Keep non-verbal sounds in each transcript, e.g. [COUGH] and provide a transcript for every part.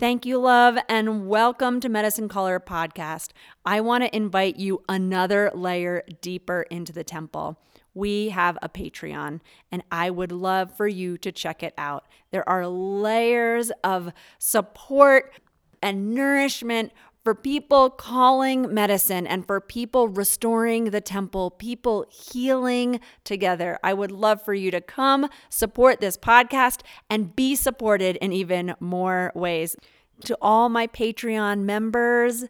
Thank you, love, and welcome to Medicine Caller Podcast. I want to invite you another layer deeper into the temple. We have a Patreon, and I would love for you to check it out. There are layers of support and nourishment for people calling medicine and for people restoring the temple, people healing together. I would love for you to come support this podcast and be supported in even more ways. To all my Patreon members,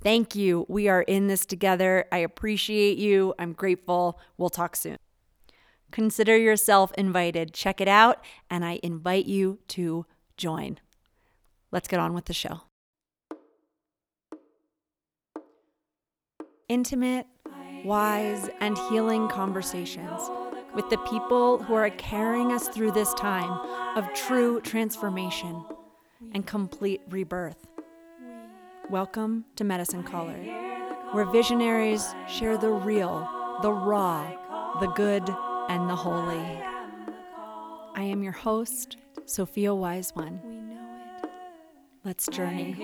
thank you. We are in this together. I appreciate you. I'm grateful. We'll talk soon. Consider yourself invited. Check it out, and I invite you to join. Let's get on with the show. Intimate, wise, and healing conversations with the people who are carrying us through this time of true transformation and complete rebirth. Welcome to Medicine Caller, where visionaries share the real, the raw, the good, and the holy. I am your host, Sophia Wise One. Let's journey.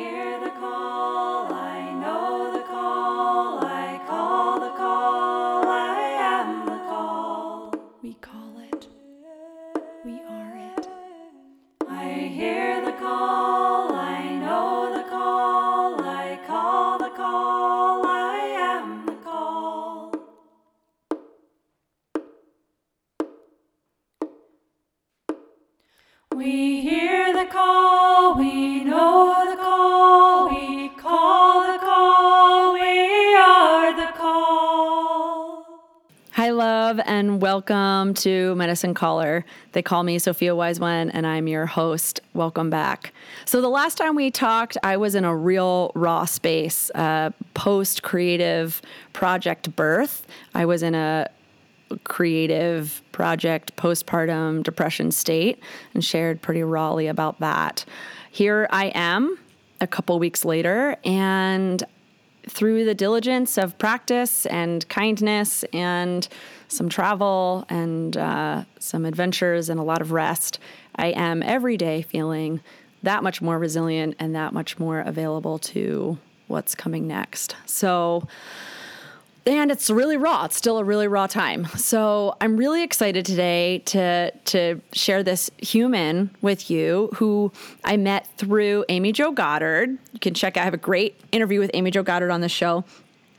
Love, and welcome to Medicine Caller. They call me Sophia Wise and I'm your host. Welcome back. So, the last time we talked, I was in a real raw space, uh, post creative project birth. I was in a creative project postpartum depression state and shared pretty rawly about that. Here I am a couple weeks later, and through the diligence of practice and kindness and some travel and uh, some adventures and a lot of rest, I am every day feeling that much more resilient and that much more available to what's coming next. So, and it's really raw. It's still a really raw time. So I'm really excited today to to share this human with you who I met through Amy Jo Goddard. You can check. I have a great interview with Amy Jo Goddard on the show.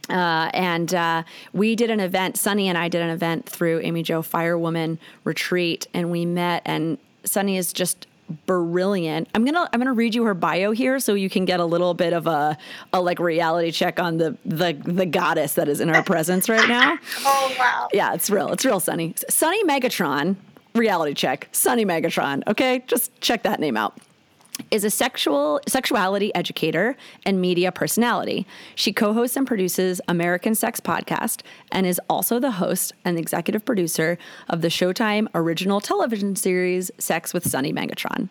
Uh, and uh, we did an event. Sunny and I did an event through Amy Jo Firewoman Retreat, and we met. And Sunny is just brilliant. I'm gonna I'm gonna read you her bio here so you can get a little bit of a, a like reality check on the the the goddess that is in our presence right now. [LAUGHS] Oh wow. Yeah, it's real. It's real Sunny. Sunny Megatron, reality check. Sunny Megatron. Okay, just check that name out is a sexual sexuality educator and media personality. She co-hosts and produces American Sex podcast and is also the host and executive producer of the Showtime original television series Sex with Sunny Megatron.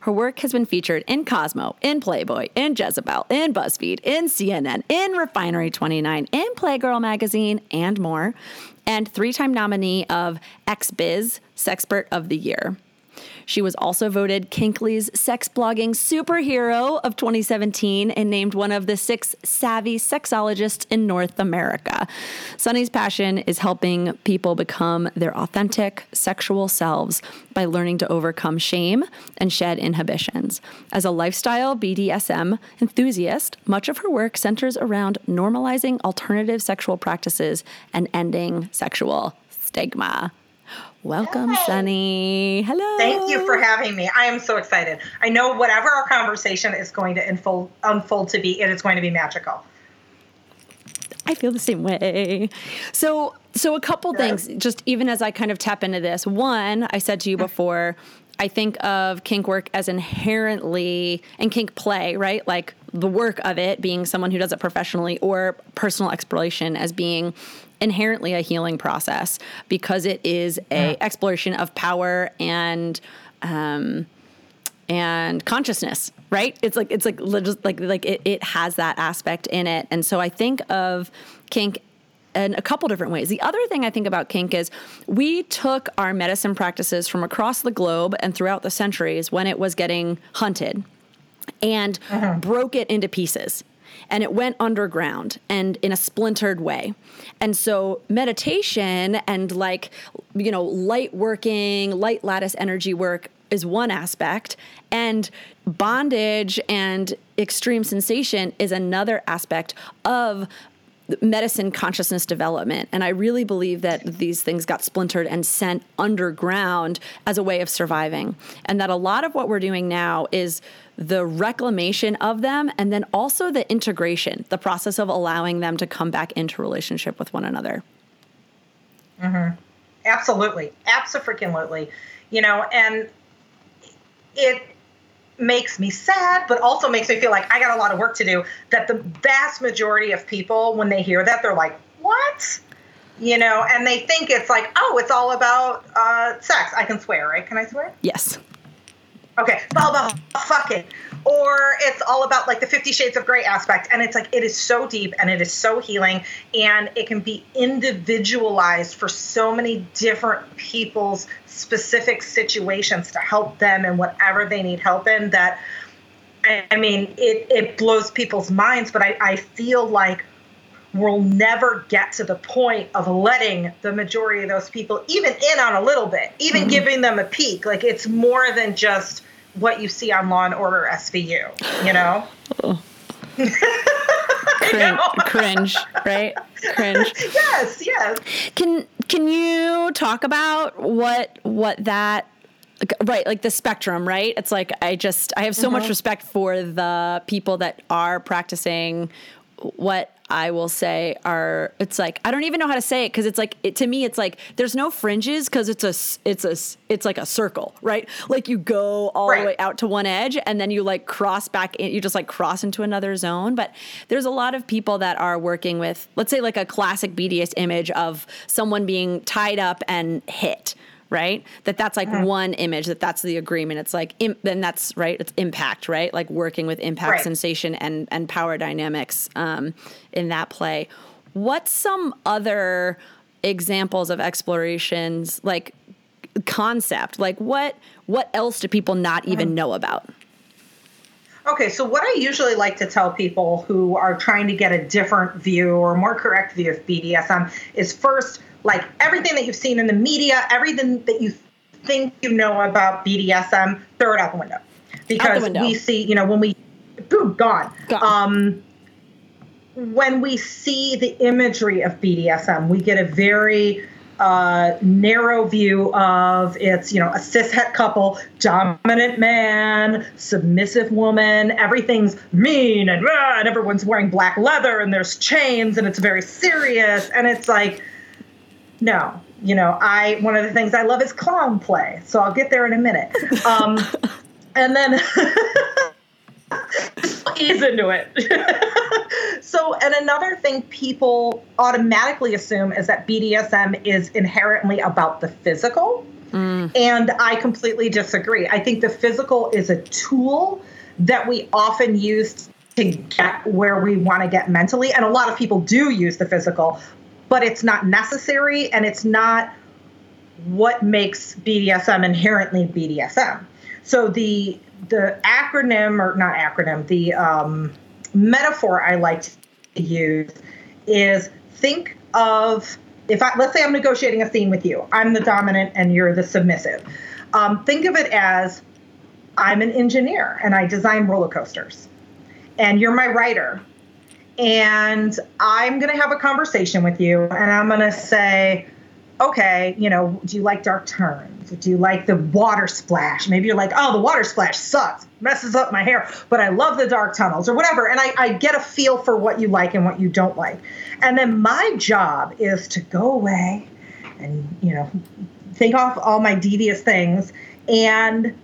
Her work has been featured in Cosmo, in Playboy, in Jezebel, in BuzzFeed, in CNN, in Refinery 29, in Playgirl magazine, and more, and three-time nominee of XBiz Sexpert of the Year. She was also voted Kinkly's sex blogging superhero of 2017 and named one of the six savvy sexologists in North America. Sunny's passion is helping people become their authentic sexual selves by learning to overcome shame and shed inhibitions. As a lifestyle BDSM enthusiast, much of her work centers around normalizing alternative sexual practices and ending sexual stigma. Welcome, Hey. Sunny. Hello. Thank you for having me. I am so excited. I know whatever our conversation is going to unfold, unfold to be, it is going to be magical. I feel the same way. So, so a couple things, just even as I kind of tap into this. One, I said to you mm-hmm. before, I think of kink work as inherently and kink play, right? Like the work of it being someone who does it professionally or personal exploration as being inherently a healing process because it is a exploration of power and um, and consciousness right? It's like it's like just like like it, it has that aspect in it. And so i think of kink in a couple different ways. The other thing i think about kink is we took our medicine practices from across the globe and throughout the centuries when it was getting hunted and uh-huh. broke it into pieces. And it went underground and in a splintered way. And so meditation and like, you know, light working, light lattice energy work is one aspect. And bondage and extreme sensation is another aspect of medicine consciousness development. And I really believe that these things got splintered and sent underground as a way of surviving. And that a lot of what we're doing now is the reclamation of them and then also the integration, the process of allowing them to come back into relationship with one another. Mm-hmm. Absolutely. Absolutely. You know, and it makes me sad, but also makes me feel like I got a lot of work to do. That the vast majority of people, when they hear that, they're like, what? You know, and they think it's like, oh, it's all about uh, sex. I can swear, right? Can I swear? Yes. Okay, it's all about fucking. Or it's all about like the Fifty Shades of Grey aspect. And it's like, it is so deep and it is so healing. And it can be individualized for so many different people's specific situations to help them in whatever they need help in. That, I mean, it, it blows people's minds. But I, I feel like we'll never get to the point of letting the majority of those people even in on a little bit, even mm-hmm. giving them a peek. Like it's more than just what you see on Law and Order SVU, you know? Oh. [LAUGHS] Crin- cringe, right? Cringe. [LAUGHS] yes, yes. Can can you talk about what what that right like the spectrum right it's like i just i have so much mm-hmm. respect for the people that are practicing what i will say are it's like i don't even know how to say it because it's like it, to me it's like there's no fringes because it's a it's a it's like a circle right? Like you go all the way out to one edge and then you like cross back in you just like cross into another zone. But there's a lot of people that are working with let's say like a classic BDSM image of someone being tied up and hit right? That that's like one image that that's the agreement. It's like im- then that's right it's impact right? Like working with impact Right. sensation and and power dynamics um, in that play. What's some other examples of explorations like concept? Like what what else do people not even know about? Okay, so what I usually like to tell people who are trying to get a different view or more correct view of BDSM is first, like everything that you've seen in the media, everything that you think you know about BDSM, throw it out the window. Because window. we see, you know, when we, boom, gone. Gone. Um, when we see the imagery of BDSM, we get a very uh, narrow view of it's, you know, a cishet couple, dominant man, submissive woman, everything's mean and, and everyone's wearing black leather and there's chains and it's very serious. And it's like, no, you know, I, one of the things I love is clown play. So I'll get there in a minute. Um, [LAUGHS] and then [LAUGHS] ease into it. [LAUGHS] so, and another thing people automatically assume is that BDSM is inherently about the physical. And I completely disagree. I think the physical is a tool that we often use to get where we want to get mentally. And a lot of people do use the physical, but it's not necessary and it's not what makes BDSM inherently BDSM. So the the acronym or not acronym, the um, metaphor I like to use is think of if I let's say I'm negotiating a scene with you. I'm the dominant and you're the submissive. Um, think of it as I'm an engineer and I design roller coasters, and you're my rider, and I'm going to have a conversation with you, and I'm going to say, okay, you know, do you like dark turns? Do you like the water splash? Maybe you're like, oh, the water splash sucks, messes up my hair, but I love the dark tunnels or whatever. And I, I get a feel for what you like and what you don't like. And then my job is to go away and, you know, think off all my devious things and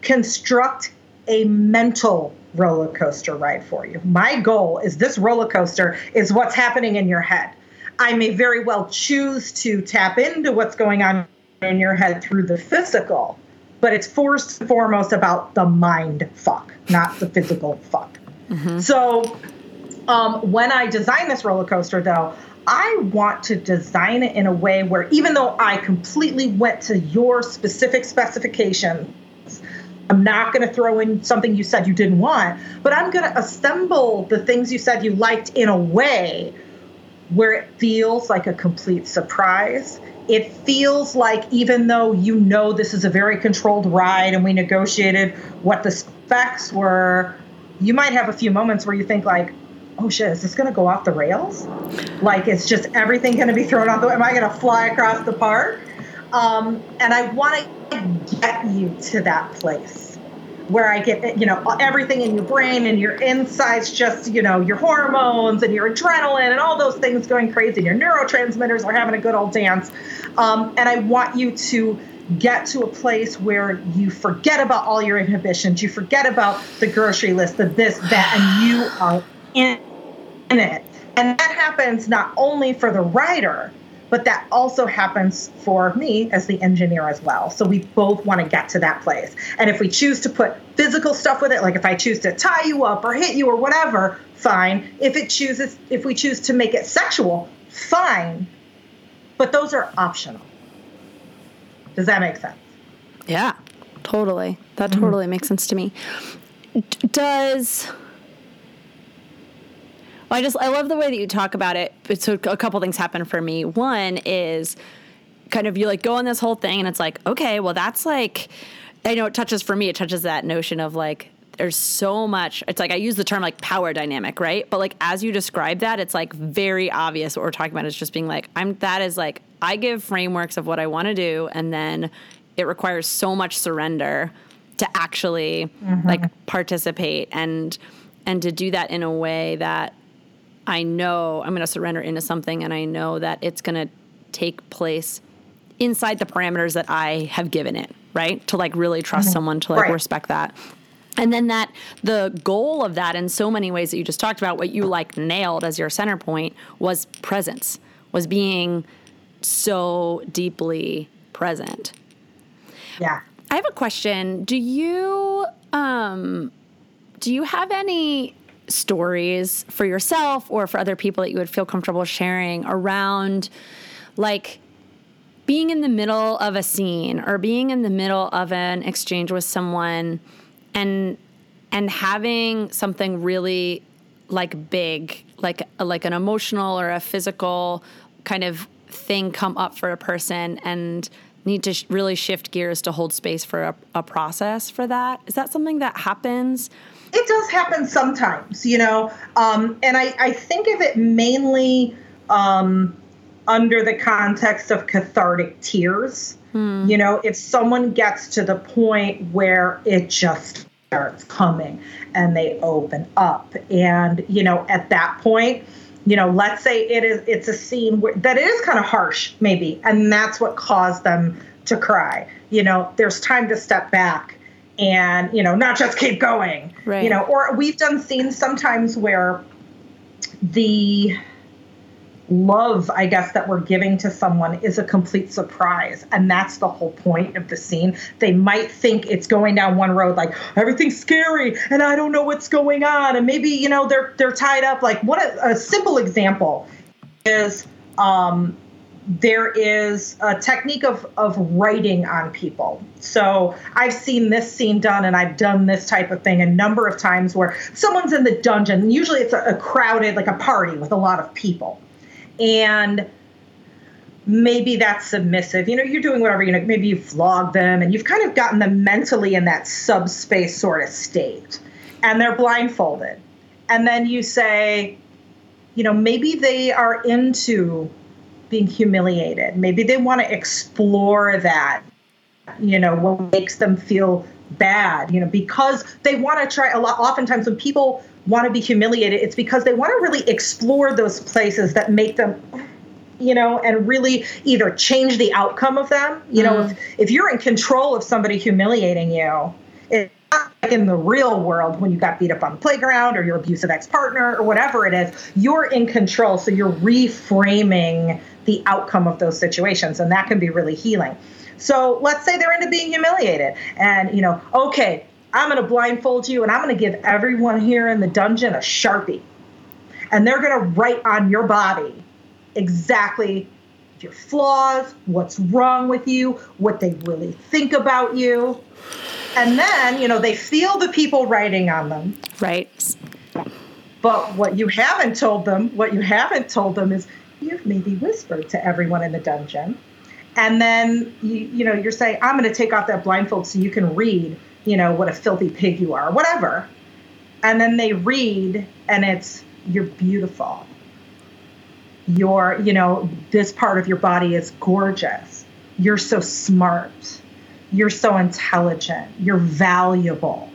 construct a mental roller coaster ride for you. My goal is this roller coaster is what's happening in your head. I may very well choose to tap into what's going on in your head through the physical, but it's first and foremost about the mind fuck, not the physical fuck. So um, when I design this roller coaster, though, I want to design it in a way where even though I completely went to your specific specifications, I'm not going to throw in something you said you didn't want, but I'm going to assemble the things you said you liked in a way where it feels like a complete surprise. It feels like, even though you know this is a very controlled ride and we negotiated what the specs were, you might have a few moments where you think, like, oh shit, is this going to go off the rails? Like, it's just everything going to be thrown off the Am I going to fly across the park? Um, and I want to get you to that place where I get, you know, everything in your brain and your insides, just, you know, your hormones and your adrenaline and all those things going crazy. Your neurotransmitters are having a good old dance. Um, and I want you to get to a place where you forget about all your inhibitions, you forget about the grocery list, the this, that, and you are in, in it. And that happens not only for the rider, but that also happens for me as the engineer as well. So we both want to get to that place. And if we choose to put physical stuff with it, like if I choose to tie you up or hit you or whatever, fine. If it chooses if we choose to make it sexual, fine. But those are optional. Does that make sense? Yeah, totally. That mm-hmm. totally makes sense to me. D- does well, I just I love the way that you talk about it. So a couple things happen for me. One is kind of you like go on this whole thing and it's like, okay, well that's like I know it touches for me, it touches that notion of like there's so much it's like I use the term like power dynamic, right? But like as you describe that, it's like very obvious what we're talking about is just being like, I'm that is like I give frameworks of what I want to do and then it requires so much surrender to actually mm-hmm. like participate and and to do that in a way that I know I'm going to surrender into something and I know that it's going to take place inside the parameters that I have given it, right? To like really trust mm-hmm. someone to like right. respect that. And then that the goal of that in so many ways that you just talked about, what you like nailed as your center point was presence, was being so deeply present. Yeah. I have a question. Do you um do you have any stories for yourself or for other people that you would feel comfortable sharing around like being in the middle of a scene or being in the middle of an exchange with someone and and having something really like big like like an emotional or a physical kind of thing come up for a person and need to sh- really shift gears to hold space for a, a process for that. Is that something that happens it does happen sometimes, you know. Um, and I, I think of it mainly um, under the context of cathartic tears. Hmm. You know, if someone gets to the point where it just starts coming and they open up, and, you know, at that point, you know, let's say it is it's a scene where, that is kind of harsh, maybe, and that's what caused them to cry. You know, there's time to step back and you know not just keep going right. you know or we've done scenes sometimes where the love i guess that we're giving to someone is a complete surprise. And that's the whole point of the scene. They might think it's going down one road like everything's scary and i don't know what's going on. And maybe you know they're they're tied up. Like what a, a simple example is um there is a technique of, of writing on people. So I've seen this scene done and I've done this type of thing a number of times where someone's in the dungeon. Usually it's a, a crowded, like a party with a lot of people. And maybe that's submissive. You know, you're doing whatever, you know, maybe you flog them and you've kind of gotten them mentally in that subspace sort of state. And they're blindfolded. And then you say, you know, maybe they are into being humiliated. Maybe they want to explore that, you know, what makes them feel bad, you know, because they want to try a lot. Oftentimes, when people want to be humiliated, it's because they want to really explore those places that make them you know, and really either change the outcome of them. You know, mm. if, if you're in control of somebody humiliating you, like in the real world when you got beat up on the playground or your abusive ex partner or whatever it is, you're in control. So you're reframing the outcome of those situations and that can be really healing. So let's say they're into being humiliated and you know okay i'm going to blindfold you and i'm going to give everyone here in the dungeon a sharpie. And they're going to write on your body exactly your flaws what's wrong with you what they really think about you And then, you know, they feel the people writing on them. Right. But what you haven't told them, what you haven't told them is you've maybe whispered to everyone in the dungeon. And then you, you know, you're saying, I'm gonna take off that blindfold so you can read, you know, what a filthy pig you are, whatever. And then they read and it's you're beautiful. You're, you know, this part of your body is gorgeous. You're so smart. You're so intelligent. You're valuable.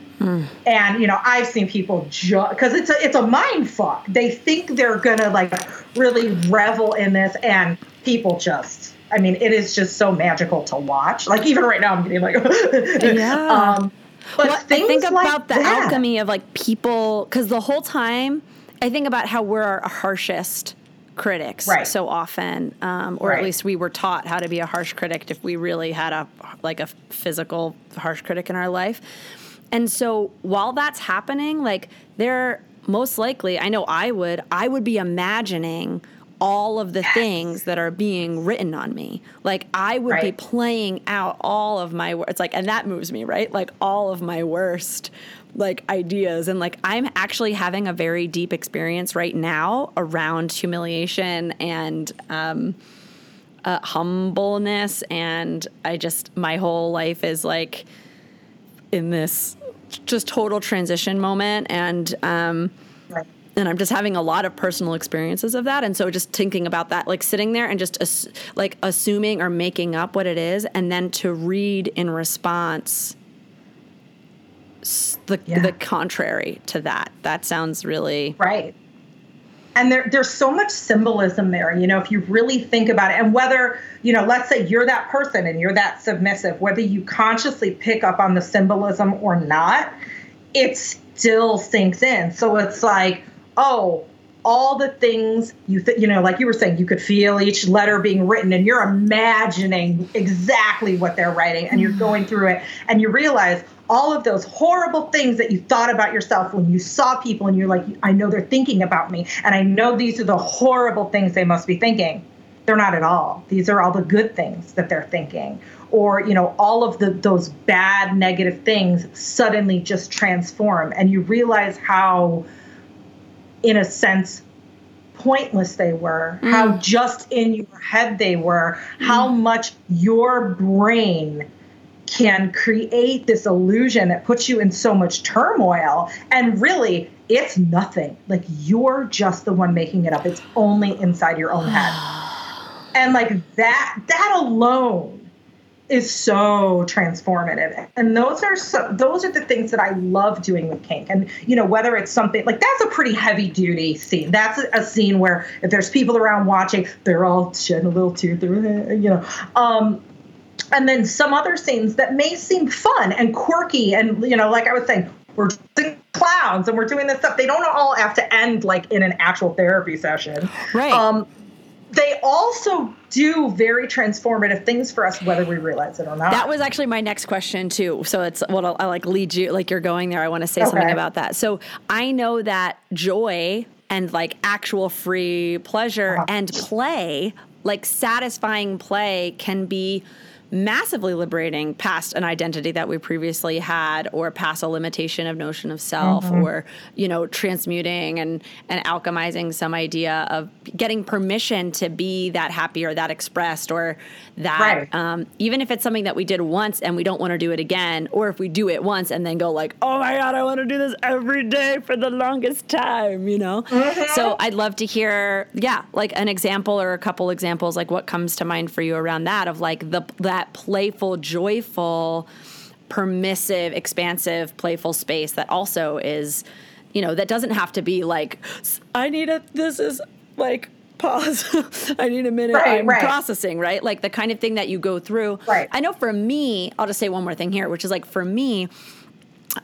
And you know, I've seen people just because it's a it's a mind fuck. They think they're gonna like really revel in this, and people just. I mean, it is just so magical to watch. Like even right now, I'm getting like, [LAUGHS] Yeah. um, but well, things I think like about the that. alchemy of like people, because the whole time I think about how we're our harshest critics Right. so often, um, or at least we were taught how to be a harsh critic if we really had a like a physical harsh critic in our life. And so while that's happening, like there most likely, I know I would, I would be imagining all of the things that are being written on me. Like I would be playing out all of my words like and that moves me right like all of my worst like ideas and like i'm actually having a very deep experience right now around humiliation and um uh, humbleness and i just my whole life is like in this just total transition moment and um Right. and I'm just having a lot of personal experiences of that. And so just thinking about that, like sitting there and just ass- like assuming or making up what it is, and then to read in response the Yeah. the contrary to that. That sounds really Right. And there, there's so much symbolism there, you know, if you really think about it. And whether, you know, let's say you're that person and you're that submissive, whether you consciously pick up on the symbolism or not, it still sinks in. So it's like, oh, all the things you th- you know like you were saying you could feel each letter being written and you're imagining exactly what they're writing and you're mm. going through it and you realize all of those horrible things that you thought about yourself when you saw people and you're like I know they're thinking about me. And I know these are the horrible things they must be thinking. They're not at all. These are all the good things that they're thinking. Or you know all of the those bad negative things suddenly just transform. And you realize how in a sense pointless they were how mm. just in your head they were how mm. much your brain can create this illusion that puts you in so much turmoil. And really it's nothing. Like you're just the one making it up. It's only inside your own head. [SIGHS] And like that that alone is so transformative. And those are so those are the things that i love doing with kink. And you know whether it's something like that's a pretty heavy duty scene. That's a, a scene where if there's people around watching they're all shedding a little tear through it, you know. Um and then some other scenes that may seem fun and quirky and you know like i was saying we're doing clowns and we're doing this stuff they don't all have to end like in an actual therapy session Right. um they also do very transformative things for us whether we realize it or not That was actually my next question too. So it's what I'll, I like lead you like you're going there. I want to say something about that. So I know that joy and like actual free pleasure Uh-huh. and play, like satisfying play, can be massively liberating past an identity that we previously had or past a limitation of notion of self Mm-hmm. or you know transmuting and and alchemizing some idea of getting permission to be that happy or that expressed or that Right. um, even if it's something that we did once and we don't want to do it again, or if we do it once and then go like, oh my god, I want to do this every day for the longest time, you know. So I'd love to hear, yeah, like an example or a couple examples, like what comes to mind for you around that of like the that playful, joyful, permissive, expansive, playful space that also is, you know, that doesn't have to be like, I need a, this is like. Pause. [LAUGHS] I need a minute. Right, I'm right. processing, right? Like the kind of thing that you go through. Right. I know for me, I'll just say one more thing here, which is like for me,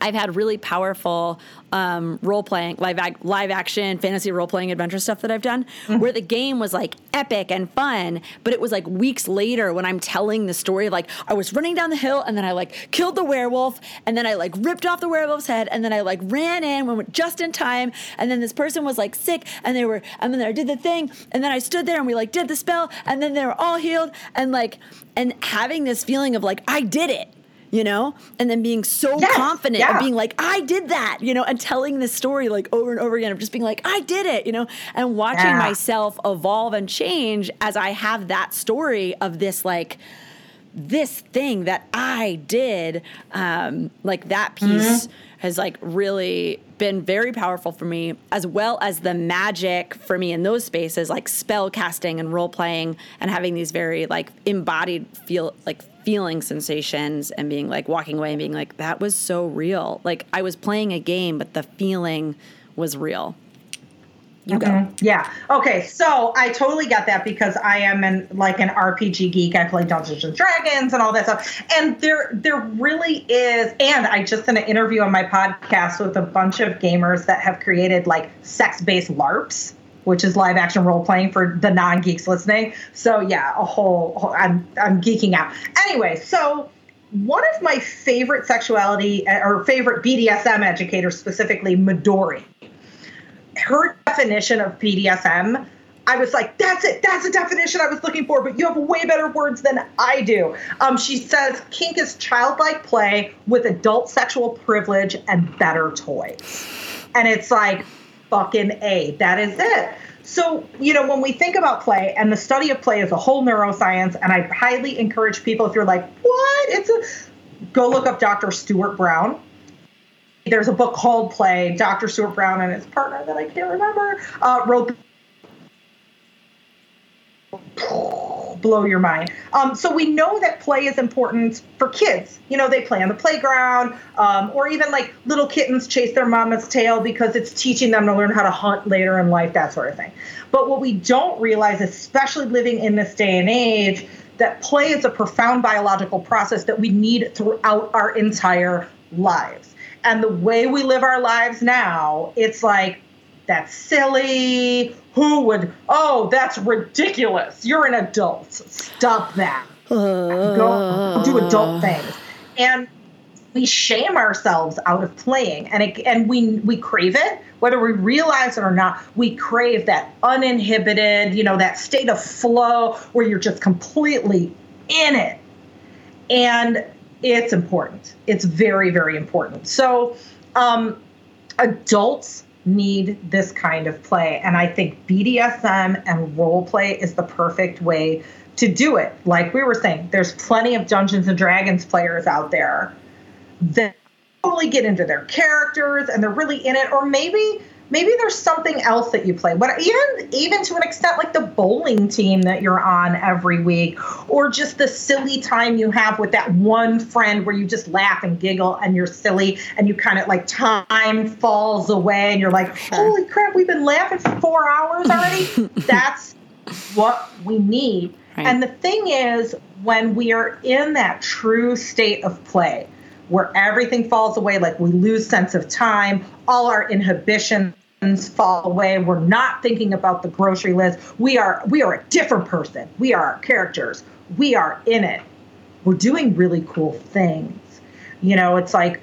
I've had really powerful um, role playing, live ac- live action, fantasy role playing adventure stuff that I've done, where the game was like epic and fun, but it was like weeks later when I'm telling the story of like I was running down the hill and then I like killed the werewolf and then I like ripped off the werewolf's head and then I like ran in when just in time and then this person was like sick and they were and then I did the thing and then I stood there and we like did the spell and then they were all healed and like and having this feeling of like I did it you know, and then being so Yes, confident yeah. and being like, I did that, you know, and telling this story like over and over again of just being like, I did it, you know, and watching Yeah. myself evolve and change as I have that story of this like this thing that I did, um, like that piece has like really been very powerful for me, as well as the magic for me in those spaces, like spell casting and role playing, and having these very like embodied feel like feeling sensations, and being like walking away and being like that was so real. Like I was playing a game, but the feeling was real. You go. Yeah. Okay. So I totally get that because I am an like an RPG geek. I play Dungeons and Dragons and all that stuff. And there there really is. And I just did an interview on my podcast with a bunch of gamers that have created like sex based LARPs. Which is live action role playing for the non geeks listening. So yeah, a whole, whole I'm I'm geeking out. Anyway, so one of my favorite sexuality eh, or favorite BDSM educators, specifically Midori, her definition of BDSM, I was like, that's it. That's the definition I was looking for, but you have way better words than I do. Um, she says kink is childlike play with adult sexual privilege and better toys. And it's like, fucking A. That is it. So, you know, when we think about play, and the study of play is a whole neuroscience, and I highly encourage people if you're like, what? It's a go look up Dr. Stuart Brown there's a book called Play. Dr. Stuart Brown and his partner that I can't remember uh, wrote. Blow your mind. Um, so we know that play is important for kids. You know, they play on the playground, um, or even like little kittens chase their mama's tail because it's teaching them to learn how to hunt later in life, that sort of thing. But what we don't realize, especially living in this day and age, that play is a profound biological process that we need throughout our entire lives. And the way we live our lives now, it's like, that's silly. Who would? Oh, that's ridiculous. You're an adult. Stop that. Go do adult uh. things. And we shame ourselves out of playing, and it, and we we crave it, whether we realize it or not. We crave that uninhibited, you know, that state of flow where you're just completely in it, and it's important. It's very very important. So, um, adults need this kind of play. And I think BDSM and role play is the perfect way to do it. Like we were saying, there's plenty of Dungeons and Dragons players out there that totally get into their characters and they're really in it. Or maybe maybe there's something else that you play. But even even to an extent like the bowling team that you're on every week, or just the silly time you have with that one friend where you just laugh and giggle and you're silly and you kind of like time falls away and you're like, holy crap, we've been laughing for four hours already. [LAUGHS] That's what we need. Right. And the thing is, when we are in that true state of play, where everything falls away, like we lose sense of time, all our inhibitions fall away. We're not thinking about the grocery list. We are we are a different person. We are characters. We are in it. We're doing really cool things. You know, it's like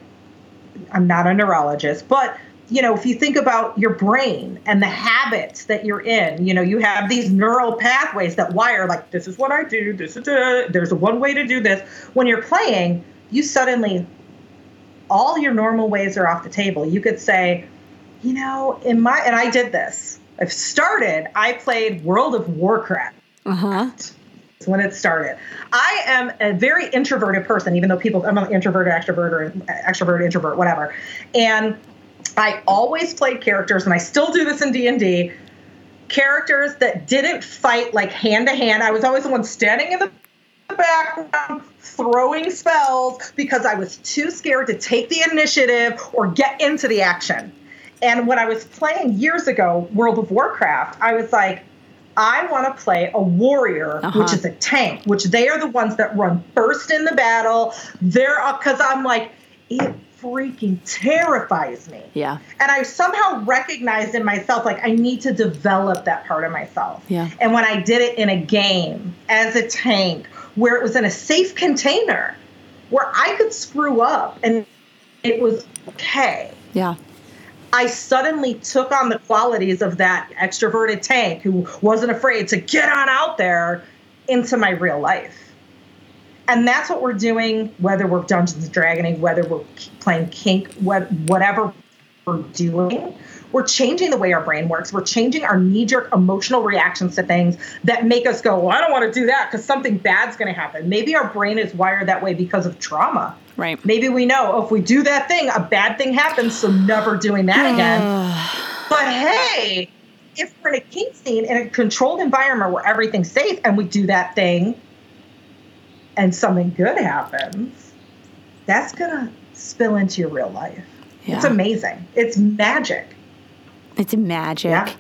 I'm not a neurologist, but you know, if you think about your brain and the habits that you're in, you know, you have these neural pathways that wire like this is what I do, this is a, there's a one way to do this. When you're playing, you suddenly all your normal ways are off the table. You could say, you know, in my and I did this. I've started, I played World of Warcraft Uh huh. when it started. I am a very introverted person, even though people, I'm an introverted, extrovert, or extrovert, introvert, whatever. And I always played characters, and I still do this in D and D. Characters that didn't fight like hand to hand. I was always the one standing in the background throwing spells because I was too scared to take the initiative or get into the action. And when I was playing years ago, World of Warcraft, I was like, I want to play a warrior, Uh-huh. which is a tank, which they are the ones that run first in the battle. They're because I'm like, it freaking terrifies me. Yeah. And I somehow recognized in myself, like, I need to develop that part of myself. Yeah. And when I did it in a game as a tank, where it was in a safe container, where I could screw up and it was okay. Yeah. I suddenly took on the qualities of that extroverted tank who wasn't afraid to get on out there into my real life. And that's what we're doing, whether we're Dungeons and Dragoning, whether we're playing kink, whatever we're doing. We're changing the way our brain works. We're changing our knee jerk emotional reactions to things that make us go, well, I don't want to do that because something bad's going to happen. Maybe our brain is wired that way because of trauma. Right. Maybe we know oh, if we do that thing, a bad thing happens, so never doing that again. [SIGHS] but hey, if we're in a kink scene in a controlled environment where everything's safe and we do that thing and something good happens, that's going to spill into your real life. Yeah. It's amazing. It's magic. It's magic. Yeah.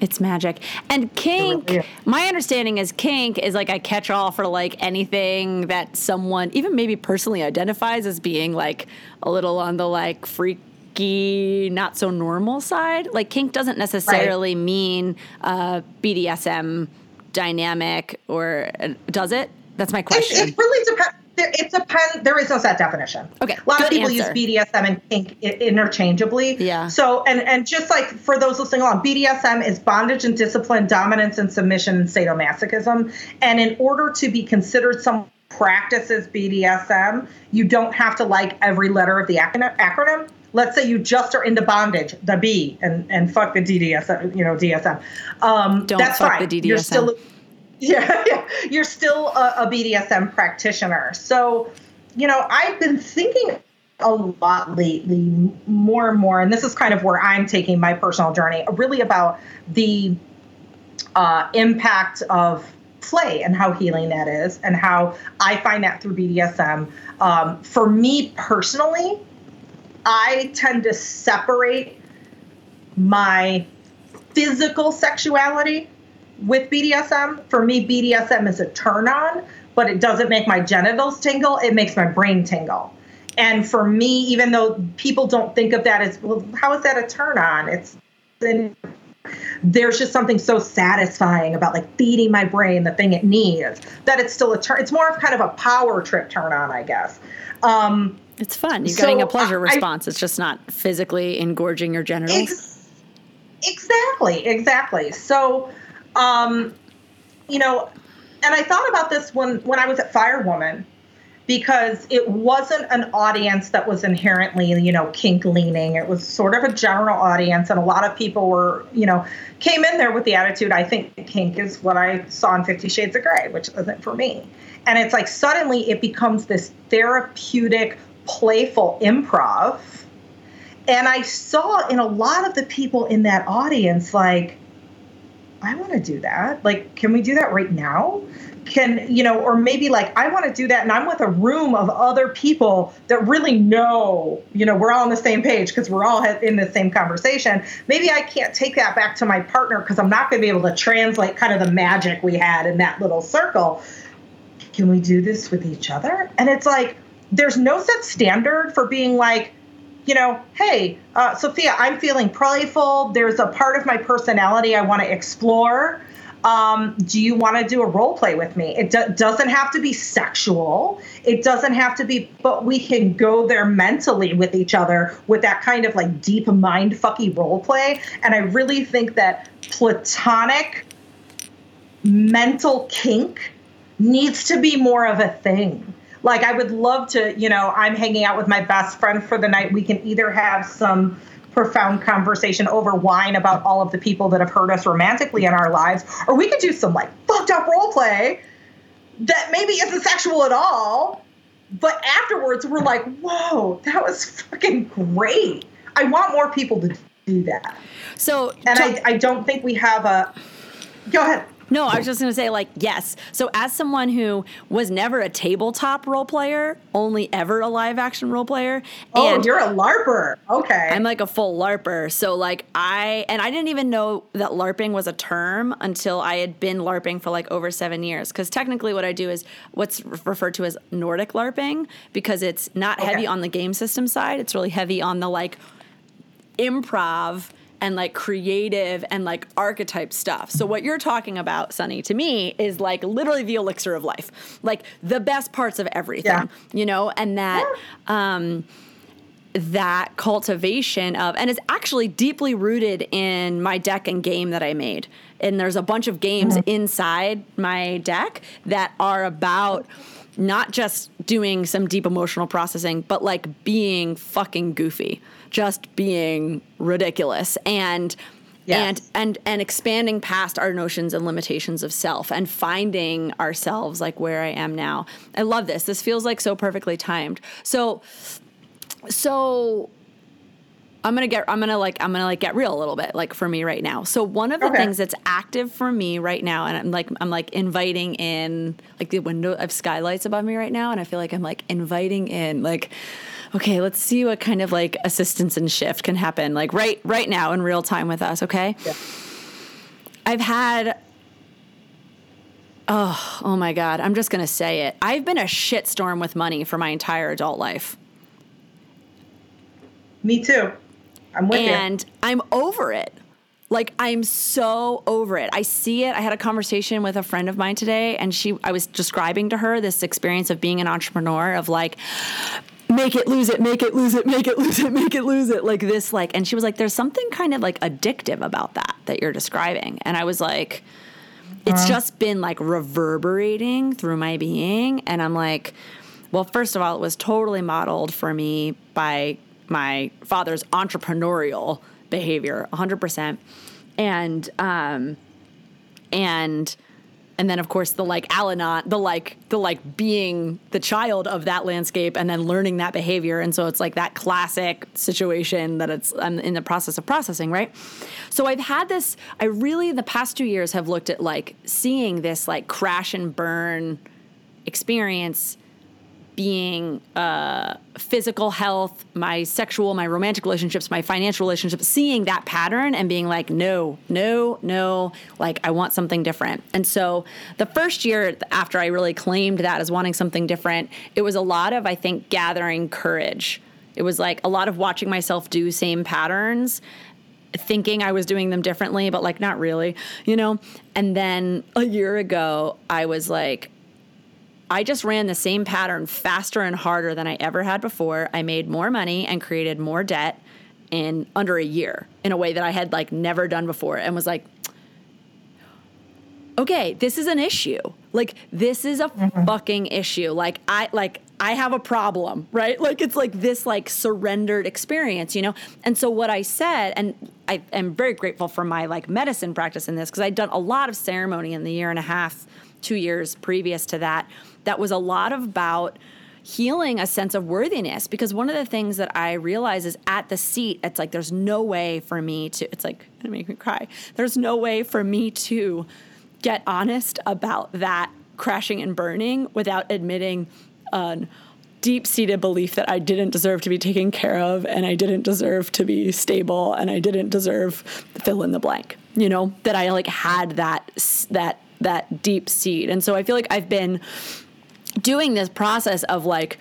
It's magic. And kink, really my understanding is kink is like a catch all for like anything that someone, even maybe personally identifies as being like a little on the like freaky, not so normal side. Like kink doesn't necessarily mean uh, BDSM dynamic or uh, does it? That's my It, question. it really depends. There, it depends. There is no set definition. Okay, A lot of people answer. use BDSM and kink interchangeably. Yeah. So, and and just like for those listening along, BDSM is bondage and discipline, dominance and submission, and sadomasochism. And in order to be considered some practices BDSM, you don't have to like every letter of the acronym. Let's say you just are into bondage, the B, and and fuck the DDSM, you know DSM. Um, Don't that's fuck fine. the You're DDSM. still [LAUGHS] yeah, yeah. you're still a, a BDSM practitioner. So, you know, I've been thinking a lot lately, more and more, and this is kind of where I'm taking my personal journey, really about the uh, impact of play and how healing that is, and how I find that through BDSM. Um, for me personally, I tend to separate my physical sexuality with BDSM. For me, BDSM is a turn on, but it doesn't make my genitals tingle, it makes my brain tingle. And for me, even though people don't think of that as, well, how is that a turn on? It's then there's just something so satisfying about like feeding my brain the thing it needs that it's still a turn. It's more of kind of a power trip turn on, I guess. Um, It's fun. You're So, getting a pleasure I- response. It's just not physically engorging your genitals. Ex- exactly, exactly. So, um, you know, and I thought about this when when I was at Firewoman because it wasn't an audience that was inherently, you know, kink leaning. It was sort of a general audience, and a lot of people were, you know, came in there with the attitude, I think kink is what I saw in Fifty Shades of Grey, which isn't for me. And it's like suddenly it becomes this therapeutic, playful improv. And I saw in a lot of the people in that audience, like, I want to do that. Like, can we do that right now? Can, you know, or maybe like, I want to do that. And I'm with a room of other people that really know, you know, we're all on the same page because we're all in the same conversation. Maybe I can't take that back to my partner because I'm not going to be able to translate kind of the magic we had in that little circle. Can we do this with each other? And it's like, there's no set standard for being like, you know, hey, uh, Sophia, I'm feeling playful. There's a part of my personality I want to explore. Um, do you want to do a role play with me? It do- doesn't have to be sexual. It doesn't have to be, but we can go there mentally with each other with that kind of like deep mind fucky role play. And I really think that platonic mental kink needs to be more of a thing. Like I would love to, you know, I'm hanging out with my best friend for the night. We can either have some profound conversation over wine about all of the people that have hurt us romantically in our lives, or we could do some like fucked up role play that maybe isn't sexual at all. But afterwards, we're like, whoa, that was fucking great. I want more people to do that. So, And I, I don't think we have a. Go ahead. No, I was just going to say, like, yes. So, as someone who was never a tabletop role player, only ever a live action role player, Oh, and you're a LARPer. Okay. I'm like a full LARPer. So, like, I, and I didn't even know that LARPing was a term until I had been LARPing for like over seven years. Because technically, what I do is what's referred to as Nordic LARPing because it's not Okay. heavy on the game system side, it's really heavy on the like improv and like creative and like archetype stuff. So what you're talking about, Sunny, to me is like literally the elixir of life. Like the best parts of everything, Yeah. you know, and that um that cultivation of and it's actually deeply rooted in my deck and game that I made. And there's a bunch of games inside my deck that are about not just doing some deep emotional processing, but like being fucking goofy, just being ridiculous and Yes. and and and expanding past our notions and limitations of self and finding ourselves like where I am now. I love this. This feels like so perfectly timed. So so I'm gonna get I'm gonna like I'm gonna like get real a little bit like for me right now. So one of the Okay. things that's active for me right now, and I'm like I'm like inviting in like the window of skylights above me right now, and I feel like I'm like inviting in like okay, let's see what kind of like assistance and shift can happen like right right now in real time with us, okay? Yeah. I've had oh oh my god, I'm just gonna say it. I've been a shitstorm with money for my entire adult life. Me too. I'm with you. and I'm over it. Like I'm so over it. I see it. I had a conversation with a friend of mine today and she I was describing to her this experience of being an entrepreneur of like make it lose it, make it lose it, make it [LAUGHS] lose it, make it lose it like this like and she was like there's something kind of like addictive about that that you're describing. And I was like it's just been like reverberating through my being. And i'm like well first of all it was totally modeled for me by my father's entrepreneurial behavior 100% and um and and then of course the like Al-Anon, the like the like being the child of that landscape and then learning that behavior. And so it's like that classic situation that it's I'm in the process of processing right? So I've had this I really the past two years have looked at like seeing this like crash and burn experience being uh, physical health, my sexual, my romantic relationships, my financial relationships, seeing that pattern and being like, no, no, no, like I want something different. And so the first year after I really claimed that as wanting something different, it was a lot of, I think, gathering courage. It was like a lot of watching myself do same patterns thinking I was doing them differently, but like not really, you know? And then a year ago, I was like, I just ran the same pattern faster and harder than I ever had before. I made more money and created more debt in under a year in a way that I had like never done before and was like, okay, this is an issue. Like this is a mm-hmm. fucking issue. Like I like I have a problem, right? Like it's like this like surrendered experience, you know? And so what I said and I am very grateful for my like medicine practice in this because I'd done a lot of ceremony in the year and a half, 2 years previous to that. That was a lot about healing a sense of worthiness because one of the things that I realize is at the seat, it's like there's no way for me to, it's like, gonna make me cry. There's no way for me to get honest about that crashing and burning without admitting a deep seated belief that I didn't deserve to be taken care of and I didn't deserve to be stable and I didn't deserve fill in the blank. You know, that I like had that that that deep seed. And so I feel like I've been doing this process of like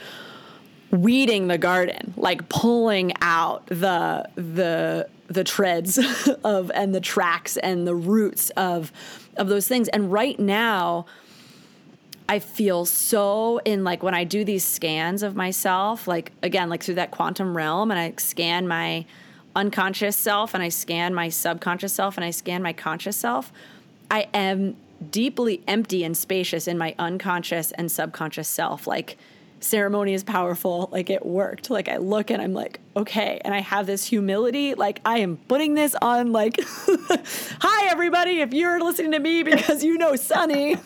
weeding the garden, like pulling out the the the treads [LAUGHS] of and the tracks and the roots of of those things. And right now, I feel so in like when I do these scans of myself, like again, like through that quantum realm, and I scan my unconscious self and I scan my subconscious self and I scan my conscious self, I am deeply empty and spacious in my unconscious and subconscious self. Like ceremony is powerful, like it worked. Like I look and I'm like, okay, and I have this humility, like I am putting this on like [LAUGHS] hi everybody, if you're listening to me because you know Sunny. [LAUGHS]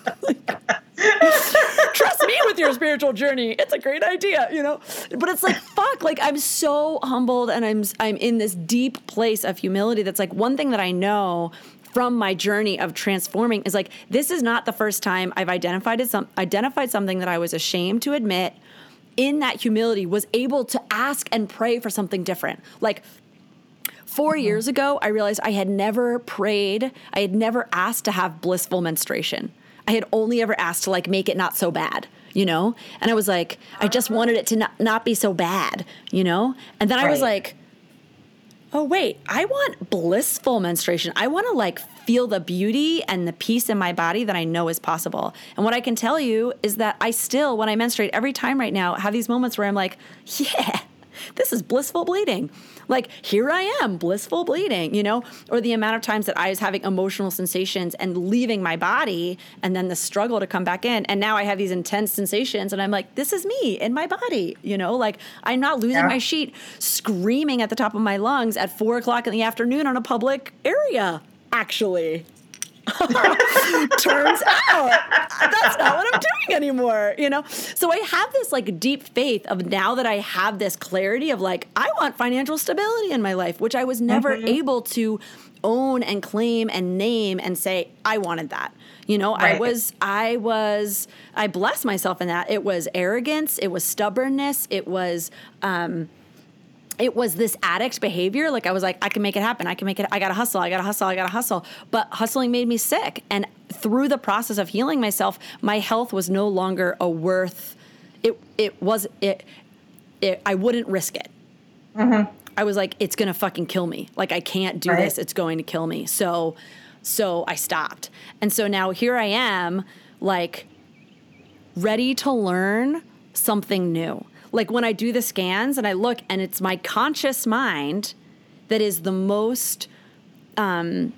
trust me with your spiritual journey. It's a great idea, you know. But it's like fuck, like I'm so humbled and I'm I'm in this deep place of humility that's like one thing that I know from my journey of transforming is like this is not the first time I've identified as some identified something that I was ashamed to admit in that humility was able to ask and pray for something different. Like 4 mm-hmm. years ago, I realized I had never prayed, I had never asked to have blissful menstruation. I had only ever asked to like make it not so bad, you know? And I was like, I just wanted it to not, not be so bad, you know? And then I was like, oh, wait, I want blissful menstruation. I want to like feel the beauty and the peace in my body that I know is possible. And what I can tell you is that I still, when I menstruate every time right now, have these moments where I'm like, yeah, this is blissful bleeding. Like, here I am, blissful bleeding, you know? Or the amount of times that I was having emotional sensations and leaving my body, and then the struggle to come back in. And now I have these intense sensations, and I'm like, this is me in my body, you know? Like, I'm not losing Yeah. my sheet, screaming at the top of my lungs at four o'clock in the afternoon on a public area, actually. [LAUGHS] Turns out that's not what I'm doing anymore, you know? So I have this like deep faith of now that I have this clarity of like, I want financial stability in my life, which I was never able to own and claim and name and say, I wanted that. You know, I was, I was, I blessed myself in that. It was arrogance, it was stubbornness, it was, um, it was this addict behavior. Like I was like, I can make it happen. I can make it. I gotta hustle. I gotta hustle. I gotta hustle. But hustling made me sick. And through the process of healing myself, my health was no longer a worth. It it was it. it I wouldn't risk it. Mm-hmm. I was like, it's gonna fucking kill me. Like I can't do Right. this. It's going to kill me. So, so I stopped. And so now here I am, like ready to learn something new. Like when I do the scans and I look and it's my conscious mind that is the most um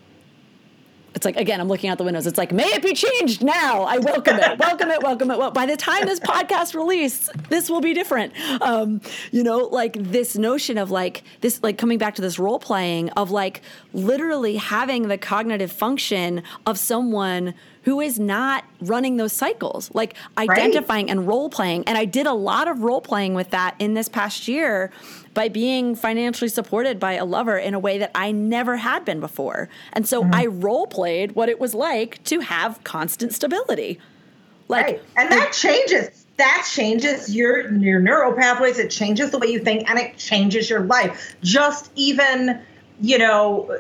it's like again, I'm looking out the windows. It's like, may it be changed now. I welcome it, welcome it, welcome it. Well, by the time this podcast released, this will be different. Um, you know, like this notion of like this, like coming back to this role playing of like literally having the cognitive function of someone who is not running those cycles, like identifying and role playing. And I did a lot of role playing with that in this past year by being financially supported by a lover in a way that I never had been before. And so mm-hmm. I role played what it was like to have constant stability. Like, Right. And that changes. That changes your your neural pathways. It changes the way you think, and it changes your life. Just even, you know,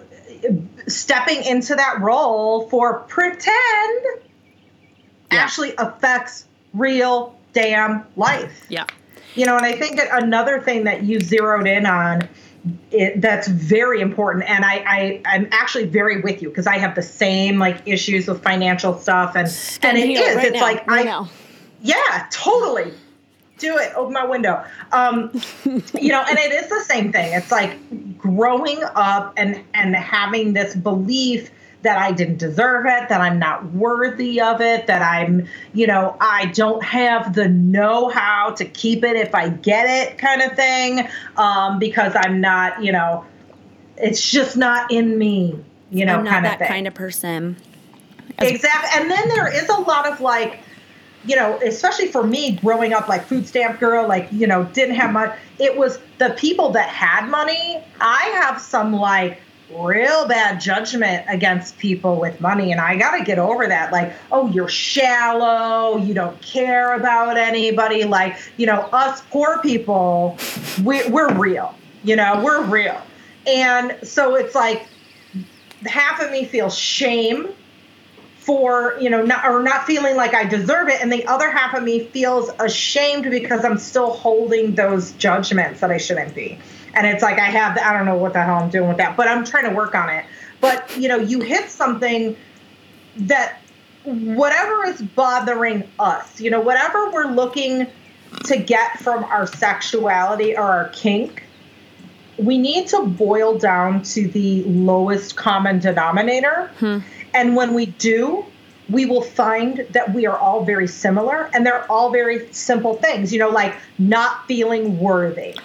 stepping into that role for pretend Yeah. actually affects real damn life. yeah. You know, and I think that another thing that you zeroed in on it, that's very important, and I, I I'm actually very with you because I have the same like issues with financial stuff, and and it is right it's now, like right I now. yeah, totally. Do it. Open my window. Um, [LAUGHS] you know, and it is the same thing. It's like growing up and and having this belief that I didn't deserve it, that I'm not worthy of it, that I'm, you know, I don't have the know-how to keep it if I get it, kind of thing, um, because I'm not, you know, it's just not in me, you know, I'm not kind of that thing. kind of person. As- Exactly. And then there is a lot of like, you know, especially for me growing up like food stamp girl, like, you know, didn't have much. It was the people that had money. I have some like real bad judgment against people with money. And I got to get over that. Like, oh, you're shallow. You don't care about anybody. Like, you know, us poor people, we, we're real. You know, we're real. And so it's like half of me feels shame for you know not or not feeling like I deserve it, and the other half of me feels ashamed because I'm still holding those judgments that I shouldn't be. And it's like I have I don't know what the hell I'm doing with that, but I'm trying to work on it. But you know, you hit something that whatever is bothering us, you know, whatever we're looking to get from our sexuality or our kink, we need to boil down to the lowest common denominator. Hmm. And when we do, we will find that we are all very similar and they're all very simple things, you know, like not feeling worthy,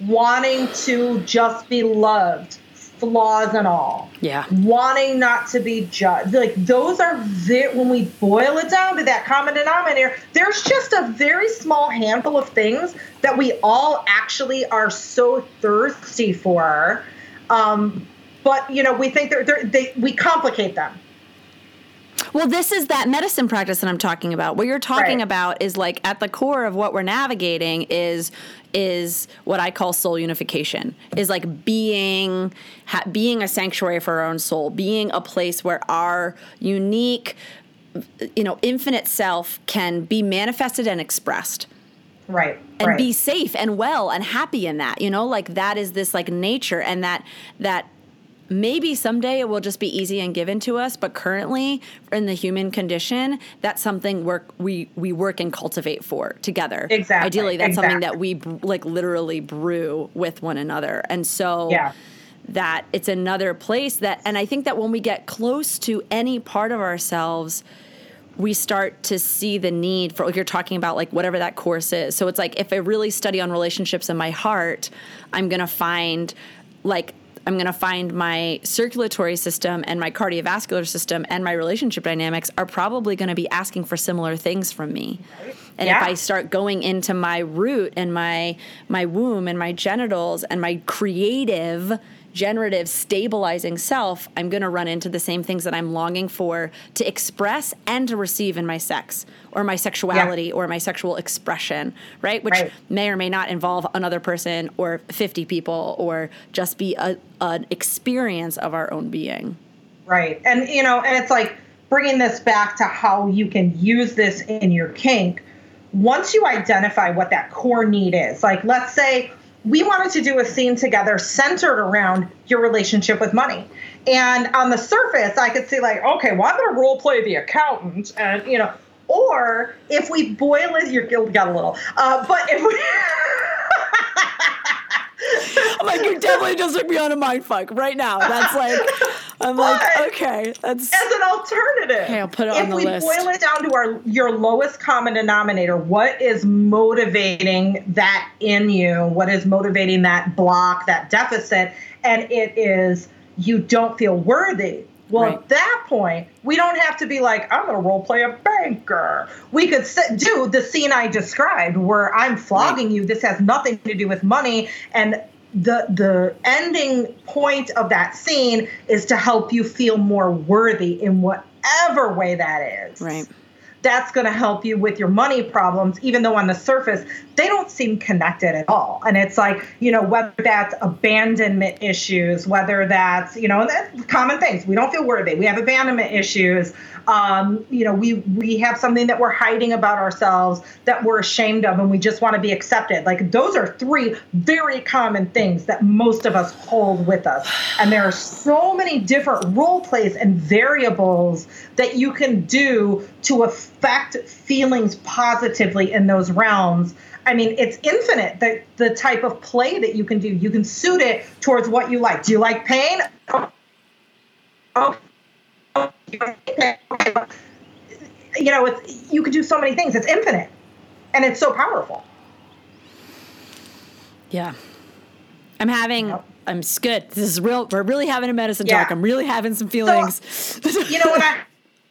wanting to just be loved, flaws and all Yeah. wanting not to be judged. Like those are very, when we boil it down to that common denominator, there's just a very small handful of things that we all actually are so thirsty for. Um, but you know, we think they're, they're they we complicate them. Well, this is that medicine practice that I'm talking about. What you're talking Right. about is like at the core of what we're navigating is is what I call soul unification. Is like being ha, being a sanctuary for our own soul, being a place where our unique you know, infinite self can be manifested and expressed Right. and right. be safe and well and happy in that you know like that is this like nature and that that maybe someday it will just be easy and given to us but currently in the human condition that's something work we we work and cultivate for together. Exactly, ideally that's something that we like literally brew with one another. And so Yeah. that it's another place that and i think that when we get close to any part of ourselves we start to see the need for like you're talking about like whatever that course is. So it's like if i really study on relationships in my heart i'm gonna find like i'm gonna find my circulatory system and my cardiovascular system and my relationship dynamics are probably gonna be asking for similar things from me. And if i start going into my root and my my womb and my genitals and my creative generative stabilizing self i'm going to run into the same things that i'm longing for to express and to receive in my sex or my sexuality or my sexual expression right which Right. may or may not involve another person or 50 people or just be a, an experience of our own being Right. And, you know, and it's like bringing this back to how you can use this in your kink. Once you identify what that core need is, like let's say we wanted to do a scene together centered around your relationship with money. And on the surface, I could see, like, okay, well, I'm going to role play the accountant. And, you know, or if we boil it, you're got a little, uh, but if we. [LAUGHS] i'm like you're definitely just me on a mind fuck right now that's like i'm like okay that's as an alternative. Okay, I'll put it on the list. If we list. boil it down to our your lowest common denominator, what is motivating that in you? What is motivating that block, that deficit? And it is you don't feel worthy. Well, Right. at that point, we don't have to be like, I'm going to role play a banker. We could sit, do the scene I described where I'm flogging you. This has nothing to do with money. And the the ending point of that scene is to help you feel more worthy in whatever way that is. right That's going to help you with your money problems, even though on the surface they don't seem connected at all. And it's like, you know, whether that's abandonment issues, whether that's, you know, and that's common things. We don't feel worthy. We have abandonment issues. Um, you know, we we have something that we're hiding about ourselves that we're ashamed of, and we just want to be accepted. Like those are three very common things that most of us hold with us. And there are so many different role plays and variables that you can do to affect feelings positively in those realms. I mean, it's infinite the the type of play that you can do. You can suit it towards what you like. Do you like pain? Oh, oh, you like pain. Okay, but, you know, it's you can do so many things. It's infinite, and it's so powerful. Yeah. I'm having, Yep. I'm good. This is real. We're really having a medicine Yeah. talk. I'm really having some feelings. [LAUGHS] you know what I